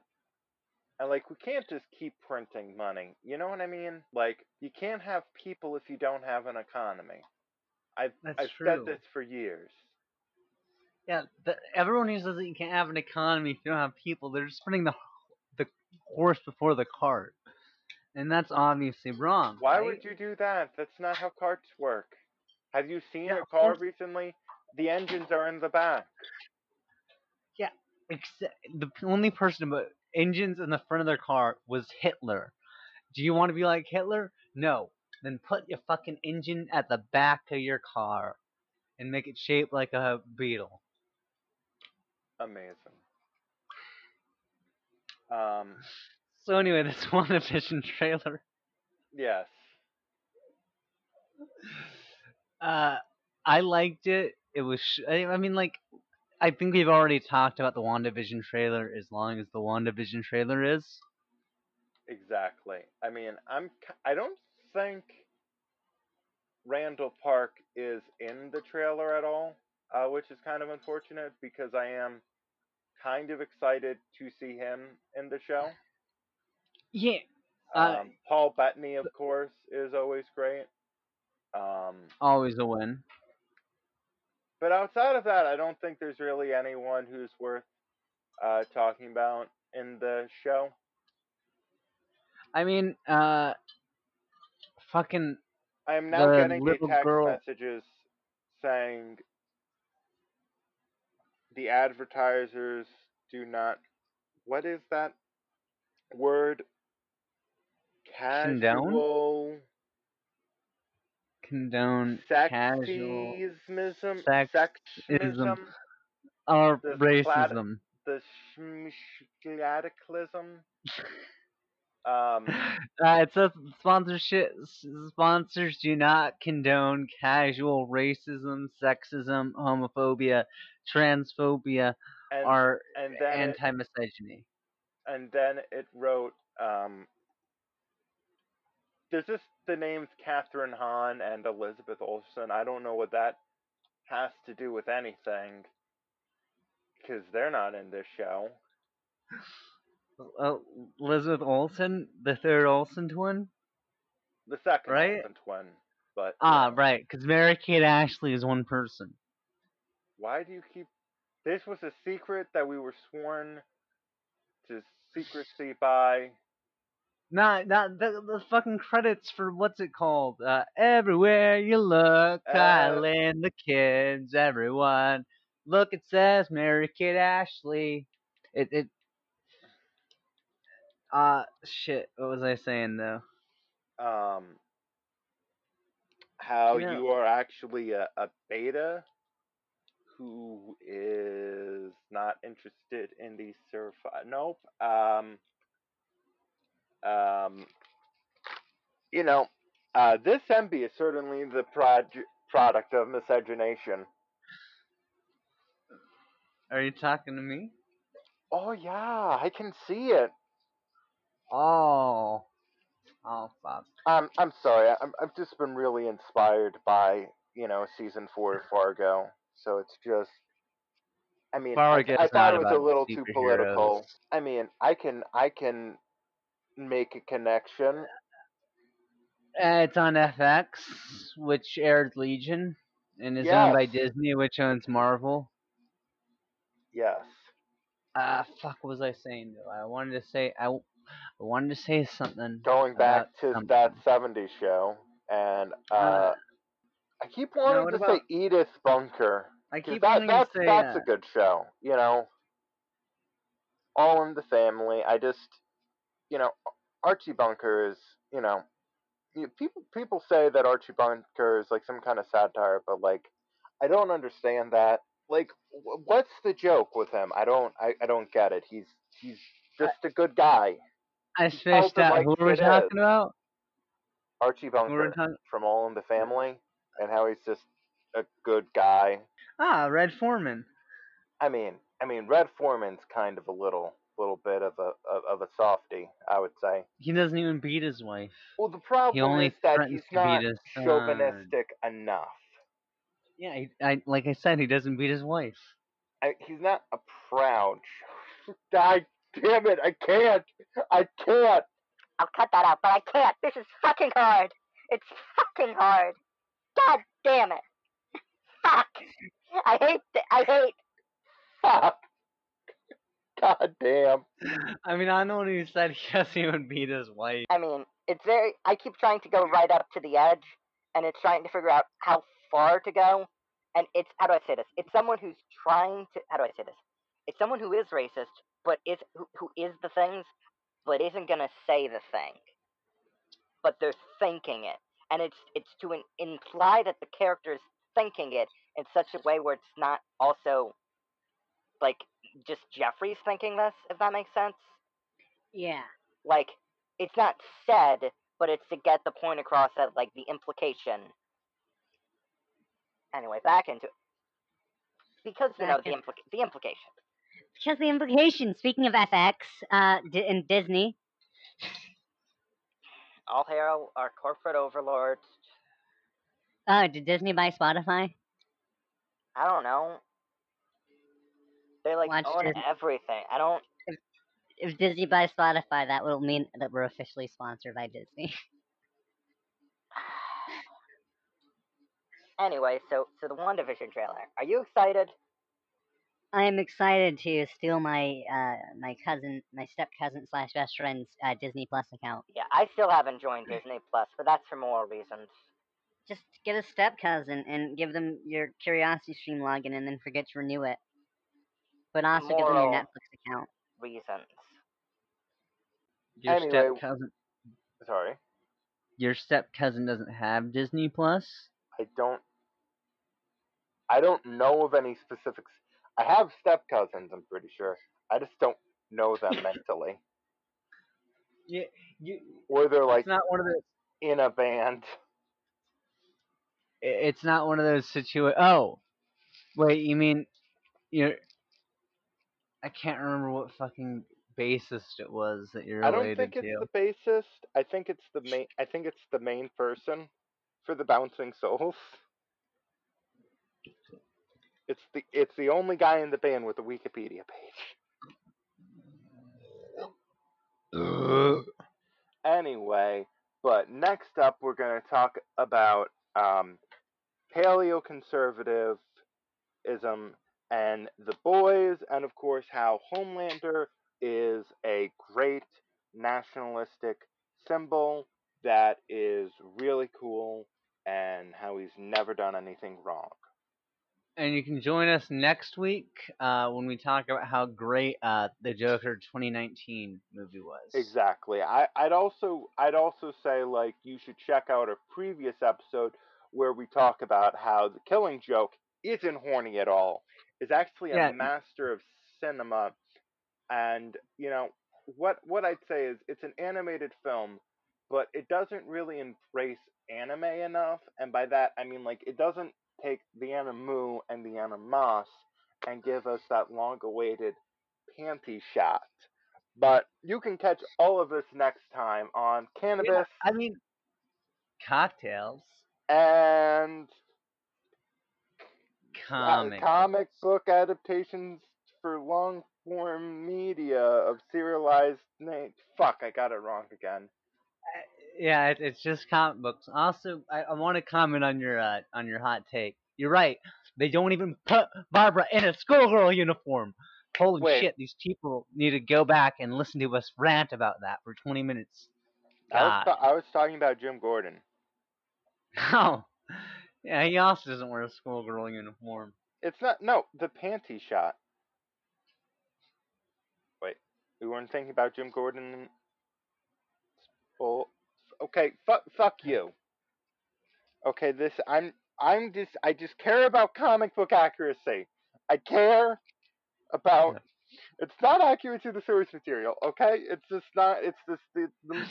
And like we can't just keep printing money. You know what I mean? Like you can't have people if you don't have an economy. I've That's I've true. said this for years. Yeah, the, everyone who says that you can't have an economy if you don't have people, they're just putting the the horse before the cart, and that's obviously wrong. Why right? would you do that? That's not how carts work. Have you seen Yeah, a car recently? The engines are in the back. Yeah, except the only person put engines in the front of their car was Hitler, Do you want to be like Hitler? No. Then put your fucking engine at the back of your car and make it shaped like a beetle. Amazing. Um, So anyway, this one WandaVision trailer. yes. Uh, I liked it. It was. Sh- I mean, like, I think we've already talked about the WandaVision trailer as long as the WandaVision trailer is. Exactly. I mean, I'm. I don't think Randall Park is in the trailer at all, uh, which is kind of unfortunate because I am kind of excited to see him in the show. Yeah. Uh, Um, Paul Bettany, of course, is always great. Um, Always a win. But outside of that, I don't think there's really anyone who's worth uh, talking about in the show. I mean, uh, fucking. I am now getting text girl- messages saying the advertisers do not. What is that word? Casual Condone casual sexism, or the racism. the schmadicalism. Um, Uh, it says sponsorship sponsors do not condone casual racism, sexism, homophobia, transphobia, and or and anti-misogyny. and then it wrote um there's just the names Kathryn Hahn and Elizabeth Olsen. I don't know what that has to do with anything because they're not in this show. Uh, Elizabeth Olsen, the third Olsen twin. The second Right? Olsen twin, but Ah, yeah. right, because Mary Kate Ashley is one person. Why do you keep? This was a secret that we were sworn to secrecy by. Not, not the, the fucking credits for what's it called? Uh, everywhere you look, Uh, Kylie and the kids, everyone. Look, it says Mary Kate Ashley. It, it. Uh, shit. What was I saying though? Um, how Yeah. you are actually a, a beta who is not interested in the surf. Nope. Um, um, you know, uh, this MB is certainly the proj- product of miscegenation. Are you talking to me? Oh yeah, I can see it. Oh. Oh fuck. Um, I'm sorry. I'm, I've just been really inspired by you know season four of Fargo. So it's just, I mean, I, I thought it was a little too political. I mean, I can I can make a connection. Uh, it's on FX, which aired Legion, and is owned by Disney, which owns Marvel. Yes. Ah, fuck, what was I saying though? I wanted to say I, I wanted to say something. Going back to that something. '70s show, and uh, Uh, I keep wanting what to about- say Edith Bunker. I keep that, wanting to that's say that's uh, a good show. You know, All in the Family. I just, you know, Archie Bunker is, you know, people people say that Archie Bunker is like some kind of satire, but like, I don't understand that. Like, wh- what's the joke with him? I don't, I, I don't get it. He's he's just a good guy. I fished out. like Who were we it is. talking about? Archie Who were we Bunker talking? from All in the Family, and how he's just a good guy. Ah, Red Foreman. I mean, I mean, Red Foreman's kind of a little, little bit of a of, of a softy, I would say. He doesn't even beat his wife. Well, the problem only is that he's not chauvinistic enough. Yeah, he, I like I said, he doesn't beat his wife. I, he's not a proud. God damn it! I can't. I can't. I'll cut that out, but I can't. This is fucking hard. It's fucking hard. God damn it. Fuck. I hate. Th- I hate. Fuck. God damn. I mean, I know he said he doesn't even beat his wife. I mean, it's very. I keep trying to go right up to the edge, and it's trying to figure out how far to go. And it's how do I say this? It's someone who's trying to. How do I say this? It's someone who is racist, but is who, who is the things, but isn't gonna say the thing. but they're thinking it, and it's it's to in, imply that the character is thinking it in such a way where it's not also like just Jeffrey's thinking this, if that makes sense. Yeah. Like it's not said, but it's to get the point across that like the implication. Anyway, back into it. Because you know the implica- the implication. Because the implication, speaking of FX, uh, D- and Disney, All hail our corporate overlords. oh, did Disney buy Spotify? I don't know. They like Watch own Disney. everything. I don't. If Disney buys Spotify, that will mean that we're officially sponsored by Disney. Anyway, so so the WandaVision trailer. Are you excited? I am excited to steal my uh, my cousin, my step cousin slash best friend's uh, Disney Plus account. Yeah, I still haven't joined Disney Plus, but that's for moral reasons. Just get a step cousin and give them your Curiosity Stream login, and then forget to renew it. But also give them your Moral. Netflix account. Reasons. Your Anyway- step cousin, Sorry, your step cousin doesn't have Disney Plus. I don't. I don't know of any specifics. I have step cousins. I'm pretty sure. I just don't know them mentally, Yeah, you. or they're like it's not one of those. in a band. i- It's not one of those situa. Oh, wait. You mean you're? I can't remember what fucking bassist it was that you're I related don't think it's to. the bassist. I think it's the main. I think it's the main person for the Bouncing Souls. It's the it's the only guy in the band with a Wikipedia page. Anyway, but next up we're going to talk about um, paleoconservatism and the boys, and of course how Homelander is a great nationalistic symbol that is really cool, and how he's never done anything wrong. and you can join us next week uh, when we talk about how great uh, the Joker 2019 movie was. Exactly. I, I'd also I'd also say like you should check out a previous episode where we talk about how the Killing Joke isn't horny at all. Is actually a Yeah. master of cinema, and you know what what I'd say is it's an animated film, but it doesn't really embrace anime enough, and by that I mean like it doesn't take the animu and the animas and give us that long-awaited panty shot. But you can catch all of this next time on Cannabis I mean, cocktails, and comic. comic book adaptations for long form media of serialized names. Fuck, I got it wrong again. yeah, it, it's just comic books. Also, I, I want to comment on your uh, on your hot take. You're right. They don't even put Barbara in a schoolgirl uniform. Holy Wait. shit! These people need to go back and listen to us rant about that for 20 minutes. I was, ta- I was talking about Jim Gordon. Oh, yeah. He also doesn't wear a schoolgirl uniform. It's not no the panty shot. Wait, we weren't thinking about Jim Gordon. Well, okay, fuck, fuck you. Okay, this I'm I'm just I just care about comic book accuracy. I care about. It's not accurate to the source material. Okay, it's just not. It's just it's the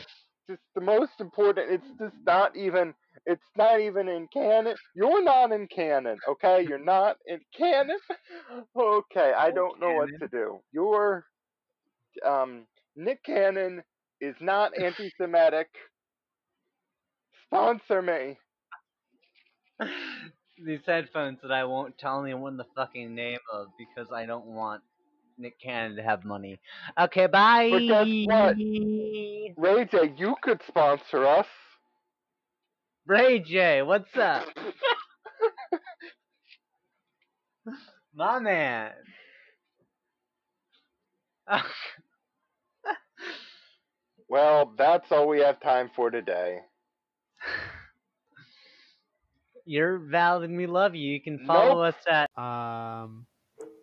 just the most important. It's just not even. It's not even in canon. You're not in canon. Okay, you're not in canon. Okay, I don't know what to do. You're um Nick Cannon is not anti-Semitic. Sponsor me. These headphones that I won't tell anyone the fucking name of because I don't want Nick Cannon to have money. Okay, bye. But guess what? Ray J, you could sponsor us. Ray J, what's up? My man. Well, that's all we have time for today. You're valid and we love you. You can follow us at Um,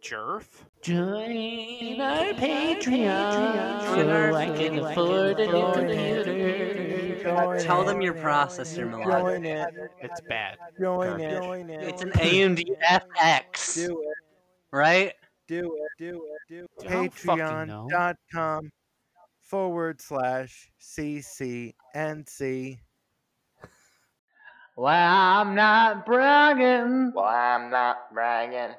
Jerf. Join our Patreon so I can afford a new computer. Join Tell it. them your processor, Milad. Join it. It's bad. Join Garbage. it. Join it. It's an AMD FX, Do it. right? Do it. Do it. Do it. I don't fucking know. Patreon.com forward slash CCNC. Well, I'm not bragging. Well, I'm not bragging.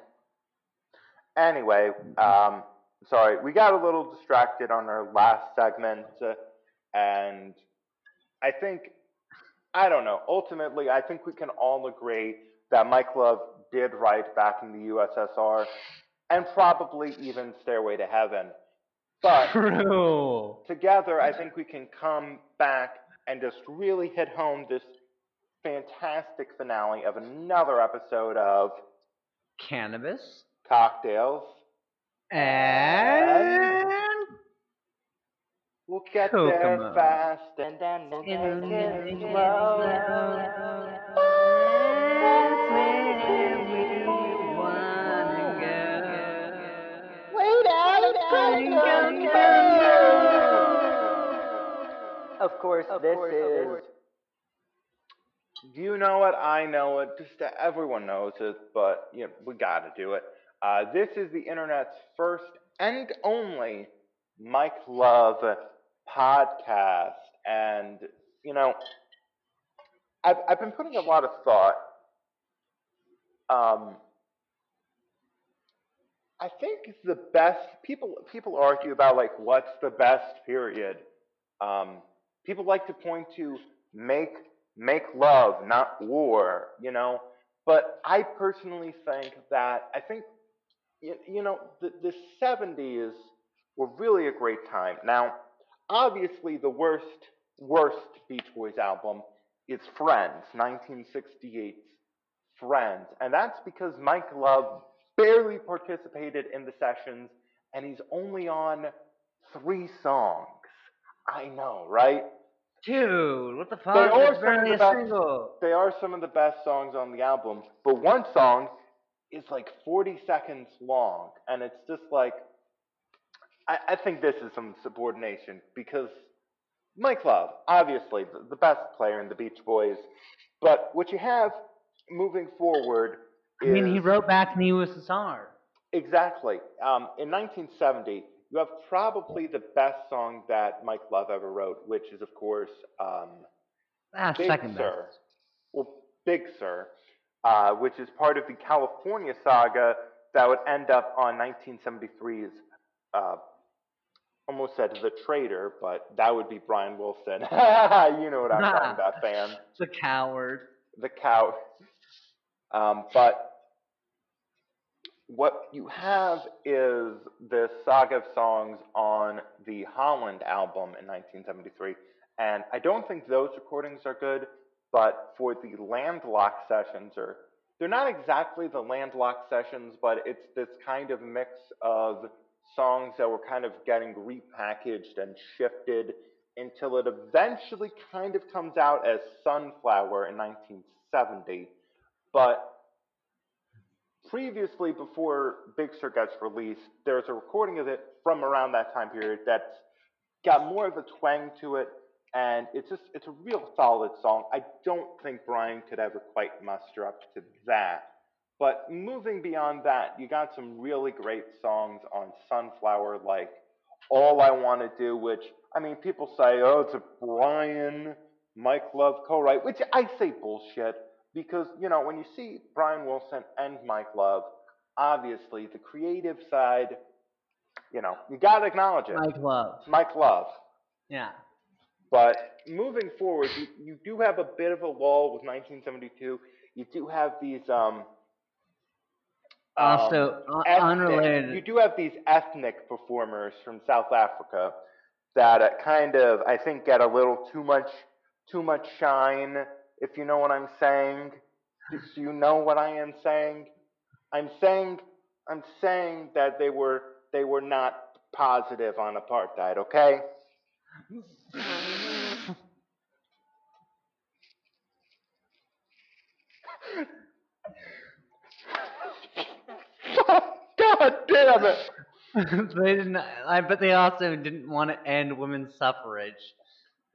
Anyway, um, sorry, we got a little distracted on our last segment, uh, and I think, I don't know, ultimately, I think we can all agree that Mike Love did write back in the USSR, and probably even Stairway to Heaven. But True. together, I think we can come back and just really hit home this fantastic finale of another episode of Cannabis. Cocktails. And We'll get there fast and then we'll take it slow. Of course, this is. Do you know it? I know it. Just uh, everyone knows it, but you know, we got to do it. Uh, this is the internet's first and only Mike Love podcast, and you know, I've I've been putting a lot of thought. Um, I think the best people people argue about like what's the best period. Um, people like to point to make make love, not war, you know. But I personally think that I think you, you know the the seventies were really a great time. Now, obviously, the worst worst Beach Boys album is Friends, 1968's Friends, and that's because Mike Love barely participated in the sessions, and he's only on three songs. I know, right? Dude, what the fuck? They are That's some of the best- single. They are some of the best songs on the album, but one song is like 40 seconds long, and it's just like, I, I think this is some subordination because Mike Love, obviously the, the best player in the Beach Boys, but what you have moving forward I mean, he wrote back in the USSR. Exactly. Um, in 1970, you have probably the best song that Mike Love ever wrote, which is, of course, um, Ah, Big second Sir. best. Well, Big Sur, uh, which is part of the California saga that would end up on 1973's, uh, almost said The Traitor, but that would be Brian Wilson. you know what I'm talking about, fam. The coward. The cow. Um, but what you have is this saga of songs on the Holland album in 1973, and I don't think those recordings are good. But for the landlocked sessions, or they're not exactly the landlocked sessions, but it's this kind of mix of songs that were kind of getting repackaged and shifted until it eventually kind of comes out as Sunflower in 1970. But previously, before Big Sur gets released, there's a recording of it from around that time period that's got more of a twang to it, and it's just it's a real solid song. I don't think Brian could ever quite muster up to that. But moving beyond that, you got some really great songs on Sunflower, like All I Want to Do, which, I mean, people say, oh, it's a Brian, Mike Love co write, which I say bullshit because, you know, when you see Brian Wilson and Mike Love, obviously the creative side, you know, you got to acknowledge it. Mike Love. Mike Love. Yeah. But moving forward, you, you do have a bit of a lull with 1972. You do have these um, Also, um, ethnic- unrelated. You do have these ethnic performers from South Africa that uh, kind of, I think, get a little too much, too much shine. If you know what I'm saying, do, do you know what I am saying? I'm saying, I'm saying that they were, they were not positive on apartheid. Okay. God damn it! they didn't. I bet they also didn't want to end women's suffrage.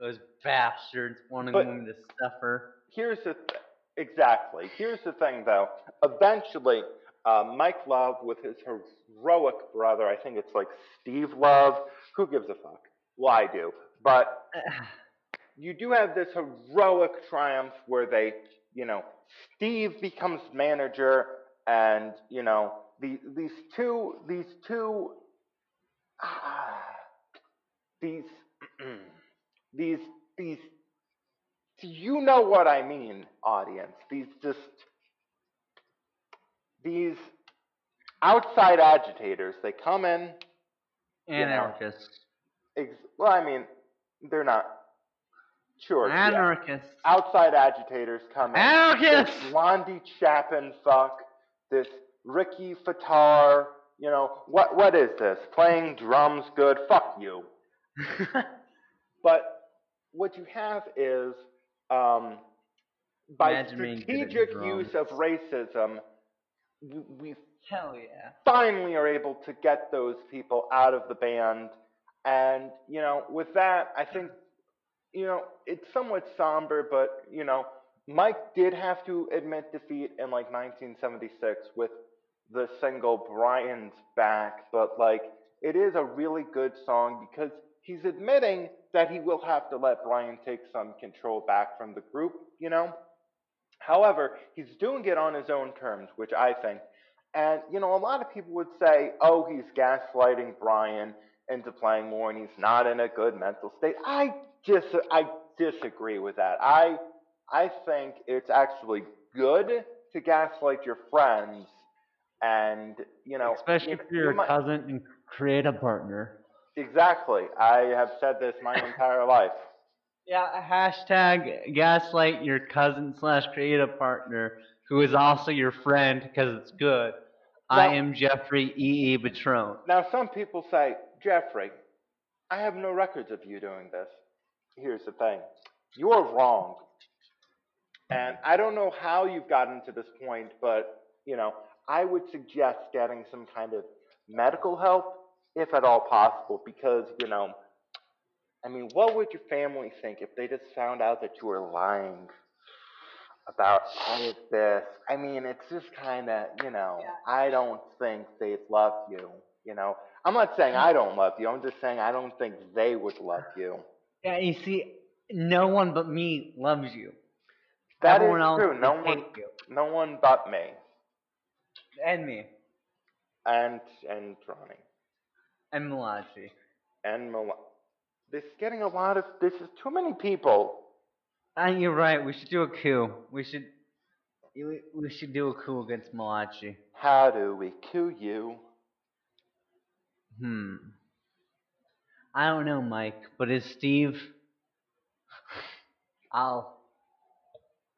Those bastards wanting But- women to suffer. here's the th- exactly. Here's the thing, though. Eventually, uh, Mike Love with his heroic brother, I think it's like Steve Love. Who gives a fuck? Well, I do. But you do have this heroic triumph where they, you know, Steve becomes manager, and you know, the, these two, these two, ah, these, these, these do you know what I mean, audience? These just these outside agitators, they come in. you know, Anarchists. Ex- well, I mean, they're not. Sure. yeah. Anarchists. Outside agitators come in. Anarchists! Blondie Chaplin fuck. This Ricky Fataar. You know what? What is this? Playing drums good? Fuck you. But what you have is, um, by Imagine being good at strategic use of racism, we Hell yeah. finally are able to get those people out of the band. And, you know, with that, I think, you know, it's somewhat somber, but, you know, Mike did have to admit defeat in like 1976 with the single Brian's Back, but like, it is a really good song because he's admitting that he will have to let Brian take some control back from the group, you know? However, he's doing it on his own terms, which I think and, you know, a lot of people would say, oh, he's gaslighting Brian into playing more and he's not in a good mental state. I dis- I disagree with that. I, I think it's actually good to gaslight your friends and, you know, Especially if you're you a cousin and create a partner. Exactly. I have said this my entire life. Yeah, hashtag gaslight your cousin slash creative partner who is also your friend because it's good. I am Jeffrey E. E. Patron. Now, some people say, Jeffrey, I have no records of you doing this. Here's the thing you're wrong. And I don't know how you've gotten to this point, but, you know, I would suggest getting some kind of medical help, if at all possible, because, you know, I mean, what would your family think if they just found out that you were lying about all of this? I mean, it's just kind of, you know, I don't think they'd love you, you know. I'm not saying I don't love you. I'm just saying I don't think they would love you. Yeah, you see, no one but me loves you. That is Everyone else true. No one, you. no one but me And me. and and Ronnie And Malachi. and Mil- This is getting a lot of. This is too many people. Uh, you're right. We should do a coup. We should. We, should do a coup against Malachi. How do we cue you? Hmm. I don't know, Mike, but is Steve? I'll.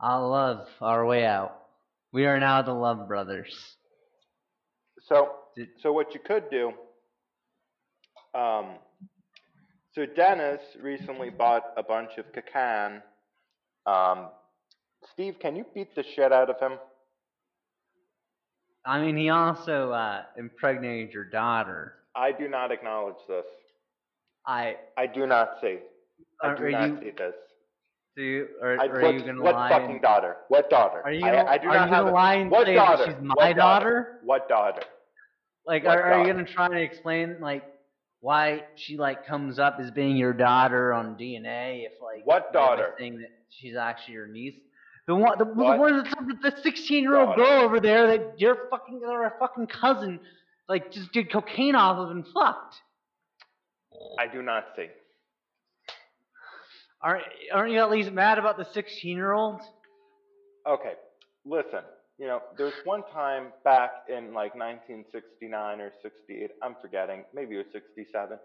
I'll love our way out. We are now the Love Brothers. So, so what you could do. Um, so Dennis recently bought a bunch of Kakan. Um, Steve, can you beat the shit out of him? I mean, he also uh, impregnated your daughter. I do not acknowledge this. I. I do not see. I do not you? see this. Do you? Or, I, are what, you gonna what lie? What fucking and- daughter? What daughter? Are you I- I, do are not you have gonna a- lie and what say daughter? she's What my daughter? daughter? What daughter? Like, are, are you gonna try to explain like why she like comes up as being your daughter on DNA if like What daughter? saying that she's actually your niece? The one, the, the one the sixteen-year-old girl over there that your fucking a fucking cousin like just did cocaine off of and fucked. I do not see. Aren't aren't you at least mad about the sixteen-year-old? Okay, listen. You know, there's one time back in like 1969 or 68, I'm forgetting, maybe it was 67.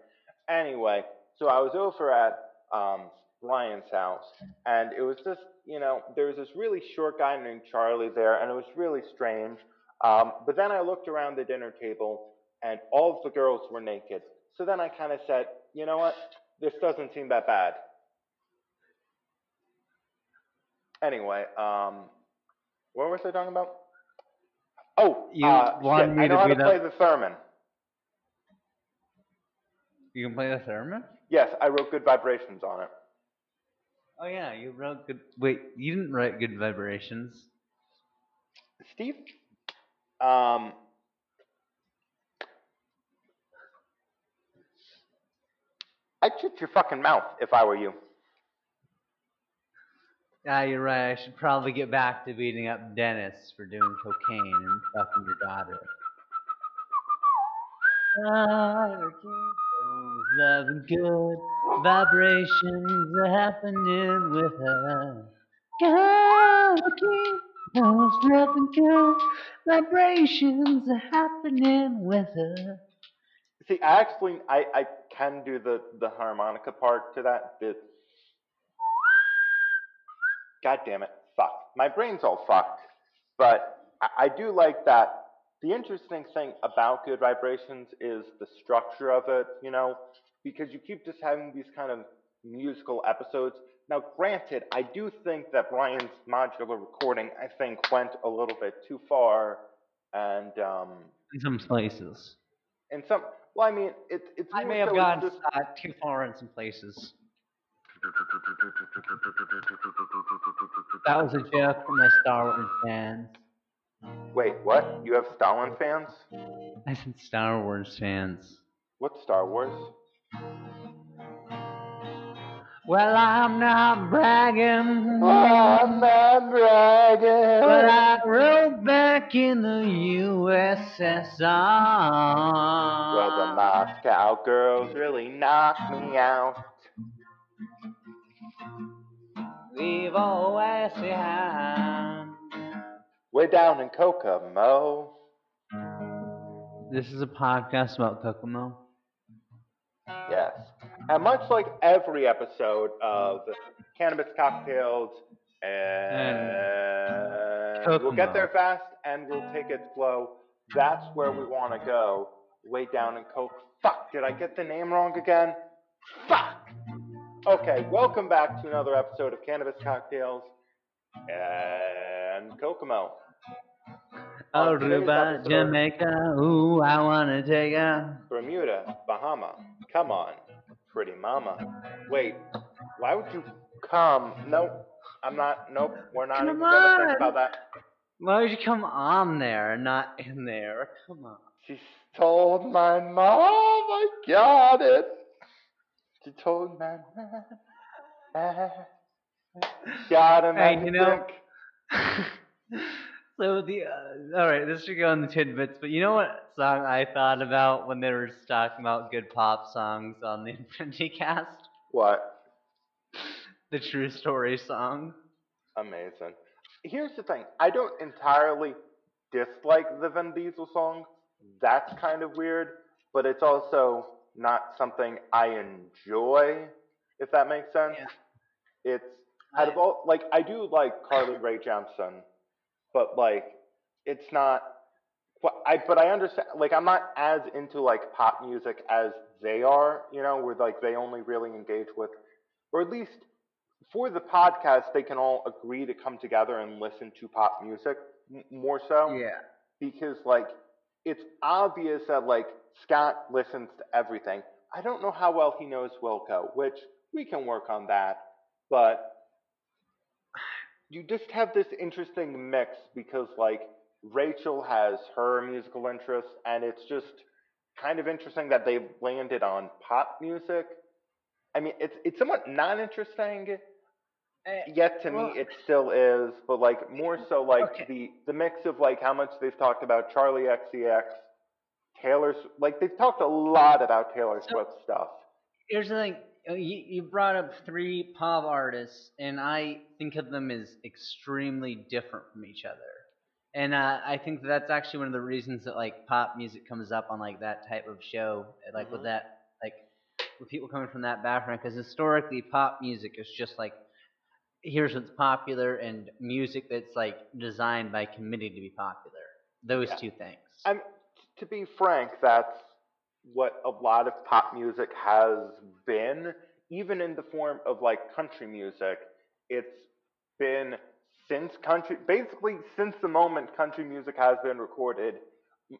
Anyway, so I was over at um, Ryan's house, and it was just, you know, there was this really short guy named Charlie there, and it was really strange. Um, but then I looked around the dinner table, and all of the girls were naked. So then I kind of said, you know what? This doesn't seem that bad. Anyway, um, what was I talking about? Oh, You uh, wanted shit, me I to know how be to the- play the theremin. You can play the theremin. Yes, I wrote good vibrations on it. Oh yeah, you wrote good. Wait, you didn't write good vibrations. Steve? Um, I'd shut your fucking mouth if I were you. Ah, you're right. I should probably get back to beating up Dennis for doing cocaine and fucking your daughter. Loving good vibrations are happening with her. Galaxy knows loving good vibrations are happening with her. See, I actually, I, I can do the, the harmonica part to that. The, God damn it, fuck. My brain's all fucked. But I, I do like that. The interesting thing about Good Vibrations is the structure of it, you know, because you keep just having these kind of musical episodes. Now, granted, I do think that Brian's modular recording, I think, went a little bit too far, and um, In some places. in some, well, I mean, it, it's I may have gone just- uh, too far in some places. That was a joke for my Star Wars fans. Wait, what? You have Stalin fans? I said Star Wars fans. What Star Wars? Well, I'm not bragging, oh, I'm not bragging. but I rode back in the USSR. Well, the Moscow girls really knocked me out. Leave always behind. Way down in Kokomo. This is a podcast about Kokomo. Yes. And much like every episode of Cannabis Cocktails, and we'll get there fast and we'll take it slow. That's where we want to go. Way down in Coke. Fuck, did I get the name wrong again? Fuck! Okay, welcome back to another episode of Cannabis Cocktails and Kokomo. Aruba, Jamaica, ooh, I wanna take a. Bermuda, Bahama. Come on, pretty mama. Wait, why would you come? Nope, I'm not. Nope, we're not even gonna think about that. Why would you come on there not in there? Come on. She stole my mom I got it. She told my mom. Got him. Hey, you know- so the uh, all right, this should go in the tidbits. But you know what song I thought about when they were talking about good pop songs on the Infinity Cast? What? The True Story song. Amazing. Here's the thing. I don't entirely dislike the Vin Diesel song. That's kind of weird, but it's also not something I enjoy, if that makes sense. Yeah. It's out of all like I do like Carly Rae Jepsen, but like it's not but I but I understand like I'm not as into like pop music as they are, you know, where like they only really engage with or at least for the podcast they can all agree to come together and listen to pop music m- more so Yeah. because like it's obvious that like Scott listens to everything. I don't know how well he knows Wilco, which we can work on that, but you just have this interesting mix because like Rachel has her musical interests and it's just kind of interesting that they've landed on pop music. I mean, it's it's somewhat non-interesting, eh, Yet to well- me, it still is, but like more so like Okay. the the mix of like how much they've talked about Charli XCX, Taylor's like they've talked a lot about Taylor So- Swift stuff. Here's the thing. You, you brought up three pop artists, and I think of them as extremely different from each other. And uh, I think that's actually one of the reasons that like pop music comes up on like that type of show, like with Mhm. that like with people coming from that background, because historically pop music is just like here's what's popular and music that's like designed by committee to be popular. Those Yeah. two things. I'm to be frank, that's what a lot of pop music has been, even in the form of like country music. It's been since country, basically since the moment country music has been recorded,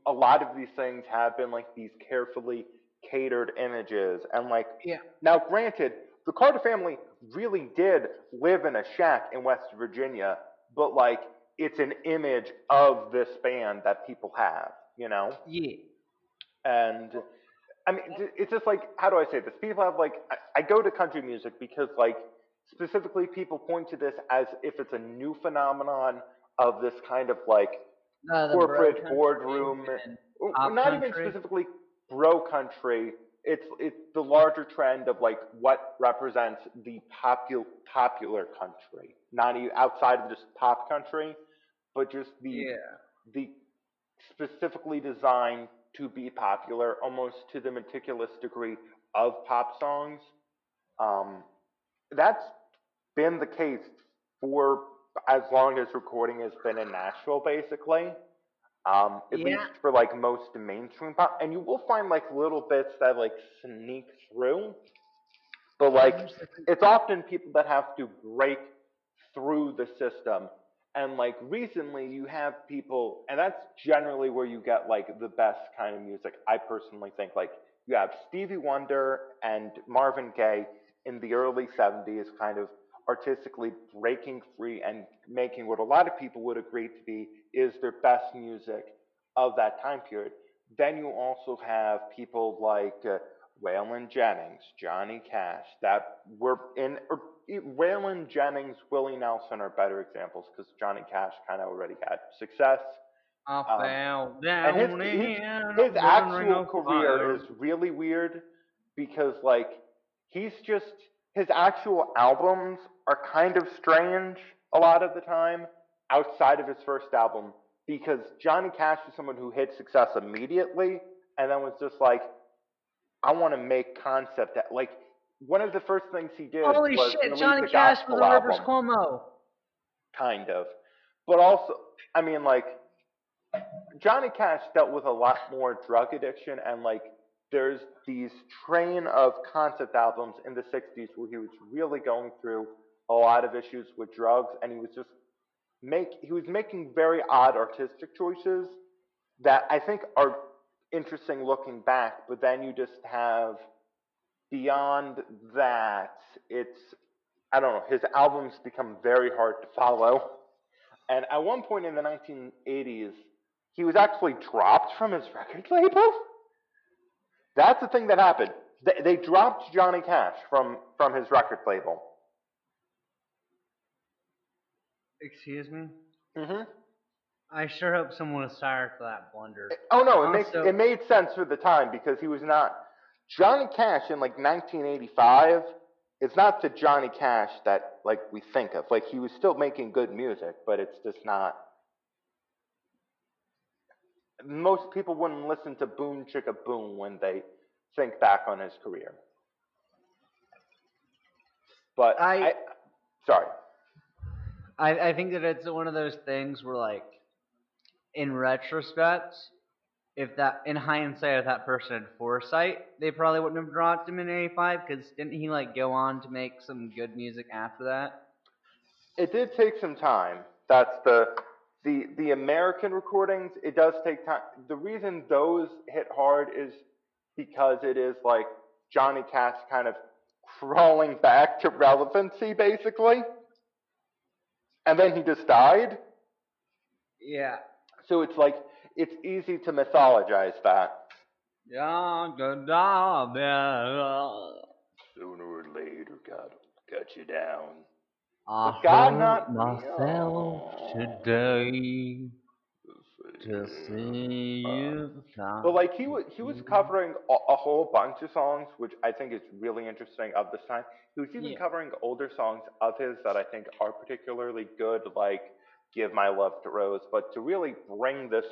a lot of these things have been like these carefully catered images and like Yeah. now granted the carter family really did live in a shack in West Virginia, but like it's an image of this band that people have, you know? Yeah. And I mean, it's just like, how do I say this? People have like, I, I go to country music because like specifically people point to this as if it's a new phenomenon of this kind of like Uh, corporate boardroom, and w- pop not even specifically bro country. It's it's the larger trend of like what represents the popu- popular country, not even outside of just pop country, but just the Yeah. the specifically designed to be popular, almost to the meticulous degree of pop songs. Um, that's been the case for as long as recording has been in Nashville, basically. Um, at Yeah. least for like most mainstream pop, and you will find like little bits that like sneak through, but like it's often people that have to break through the system. And like recently, you have people, and that's generally where you get like the best kind of music. I personally think like you have Stevie Wonder and Marvin Gaye in the early 70s, kind of artistically breaking free and making what a lot of people would agree to be is their best music of that time period. Then you also have people like uh, Waylon Jennings, Johnny Cash, that were in. Waylon Jennings, Willie Nelson are better examples because Johnny Cash kind of already had success. I Um, fell down his, his, his actual career is really weird because, like, he's just. His actual albums are kind of strange a lot of the time outside of his first album because Johnny Cash is someone who hit success immediately and then was just like, I want to make concept that like one of the first things he did Holy shit, Johnny Cash was a Rivers album, Cuomo. kind of, but also I mean like Johnny Cash dealt with a lot more drug addiction and like there's these train of concept albums in the 60s where he was really going through a lot of issues with drugs and he was just make he was making very odd artistic choices that I think are interesting looking back, but then you just have beyond that, it's I don't know, his albums become very hard to follow. And at one point in the 1980s, he was actually dropped from his record label. That's the thing that happened. They, they dropped Johnny Cash from, from his record label. Excuse me? hmm I sure hope someone was sorry for that blunder. Oh no, it makes it made sense for the time because he was not Johnny Cash in like 1985. It's not the Johnny Cash that like we think of. Like he was still making good music, but it's just not. Most people wouldn't listen to Boom Chicka Boom when they think back on his career. But I- I sorry. I, I think that it's one of those things where, like, in retrospect, if that, in hindsight, if that person had foresight, they probably wouldn't have dropped him in '85 because didn't he like go on to make some good music after that? It did take some time. That's the the the American recordings. It does take time. The reason those hit hard is because it is like Johnny Cash kind of crawling back to relevancy, basically. And then he just died. Yeah. So it's like it's easy to mythologize that. Yeah, good job. Yeah. Sooner or later, God will cut you down. I But God not- myself today to see you shine. But like he was he was covering a, a whole bunch of songs, which I think is really interesting of this time. He was even Yeah. covering older songs of his that I think are particularly good, like "Give My Love to Rose." But to really bring this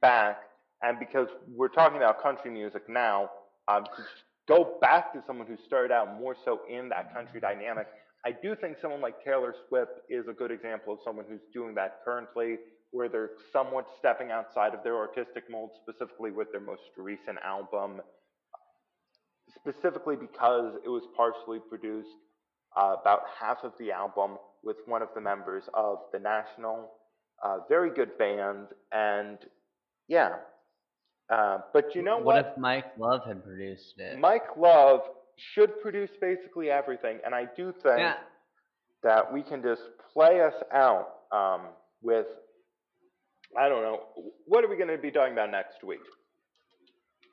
back, and because we're talking about country music now, um, to go back to someone who started out more so in that country dynamic. I do think someone like Taylor Swift is a good example of someone who's doing that currently, where they're somewhat stepping outside of their artistic mold, specifically with their most recent album, specifically because it was partially produced uh, about half of the album with one of the members of the National. Uh, very good band, and yeah. Uh, but you know what what? if Mike Love had produced it? Mike Love should produce basically everything, and I do think yeah. that we can just play us out um, with. I don't know. What are we going to be talking about next week?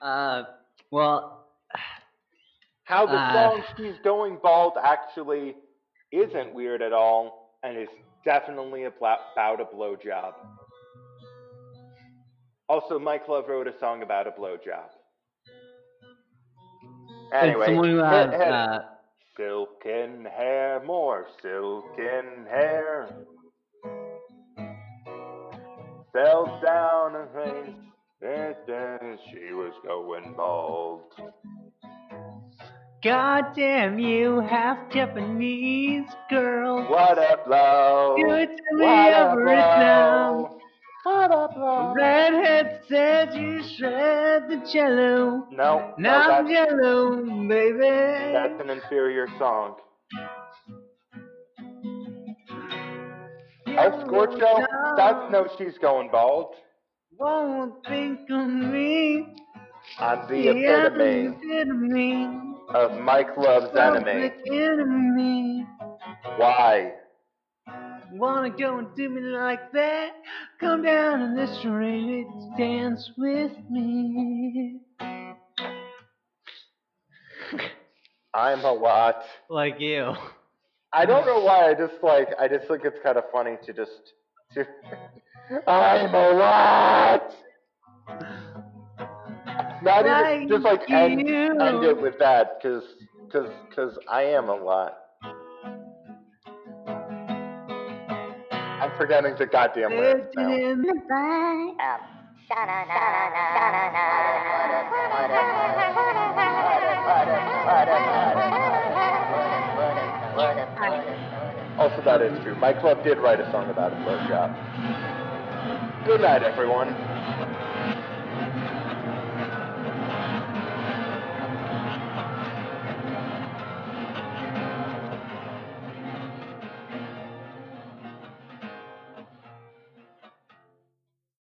Uh, well, How the Uh. song "She's Going Bald" actually isn't weird at all, and is definitely about about a blowjob. Also, Mike Love wrote a song about a blowjob. Anyway, someone who has, hit uh, silken hair, more silken hair, fell down her face, and then she was going bald. God damn you, half Japanese girl. What a blow! You tell me What a over it now. Redhead said you shred the cello. No, no, Now I'm yellow, baby. that's an inferior song. El oh, Scorcho, that's no she's going bald. Won't think of me. I'm the epitome epitome. of Mike Love's enemy. Enemy. Why? Wanna go and do me like that? Come down in this street, dance with me. I'm a lot. Like you. I don't know why. I just like. I just think it's kind of funny to just. To, I'm a lot. Not even just like end, you. end it with that, because because because I am a lot. Forgetting the goddamn lyrics now. Um, Also, that is true. Mike Love did write a song about a blowjob. Good night, everyone.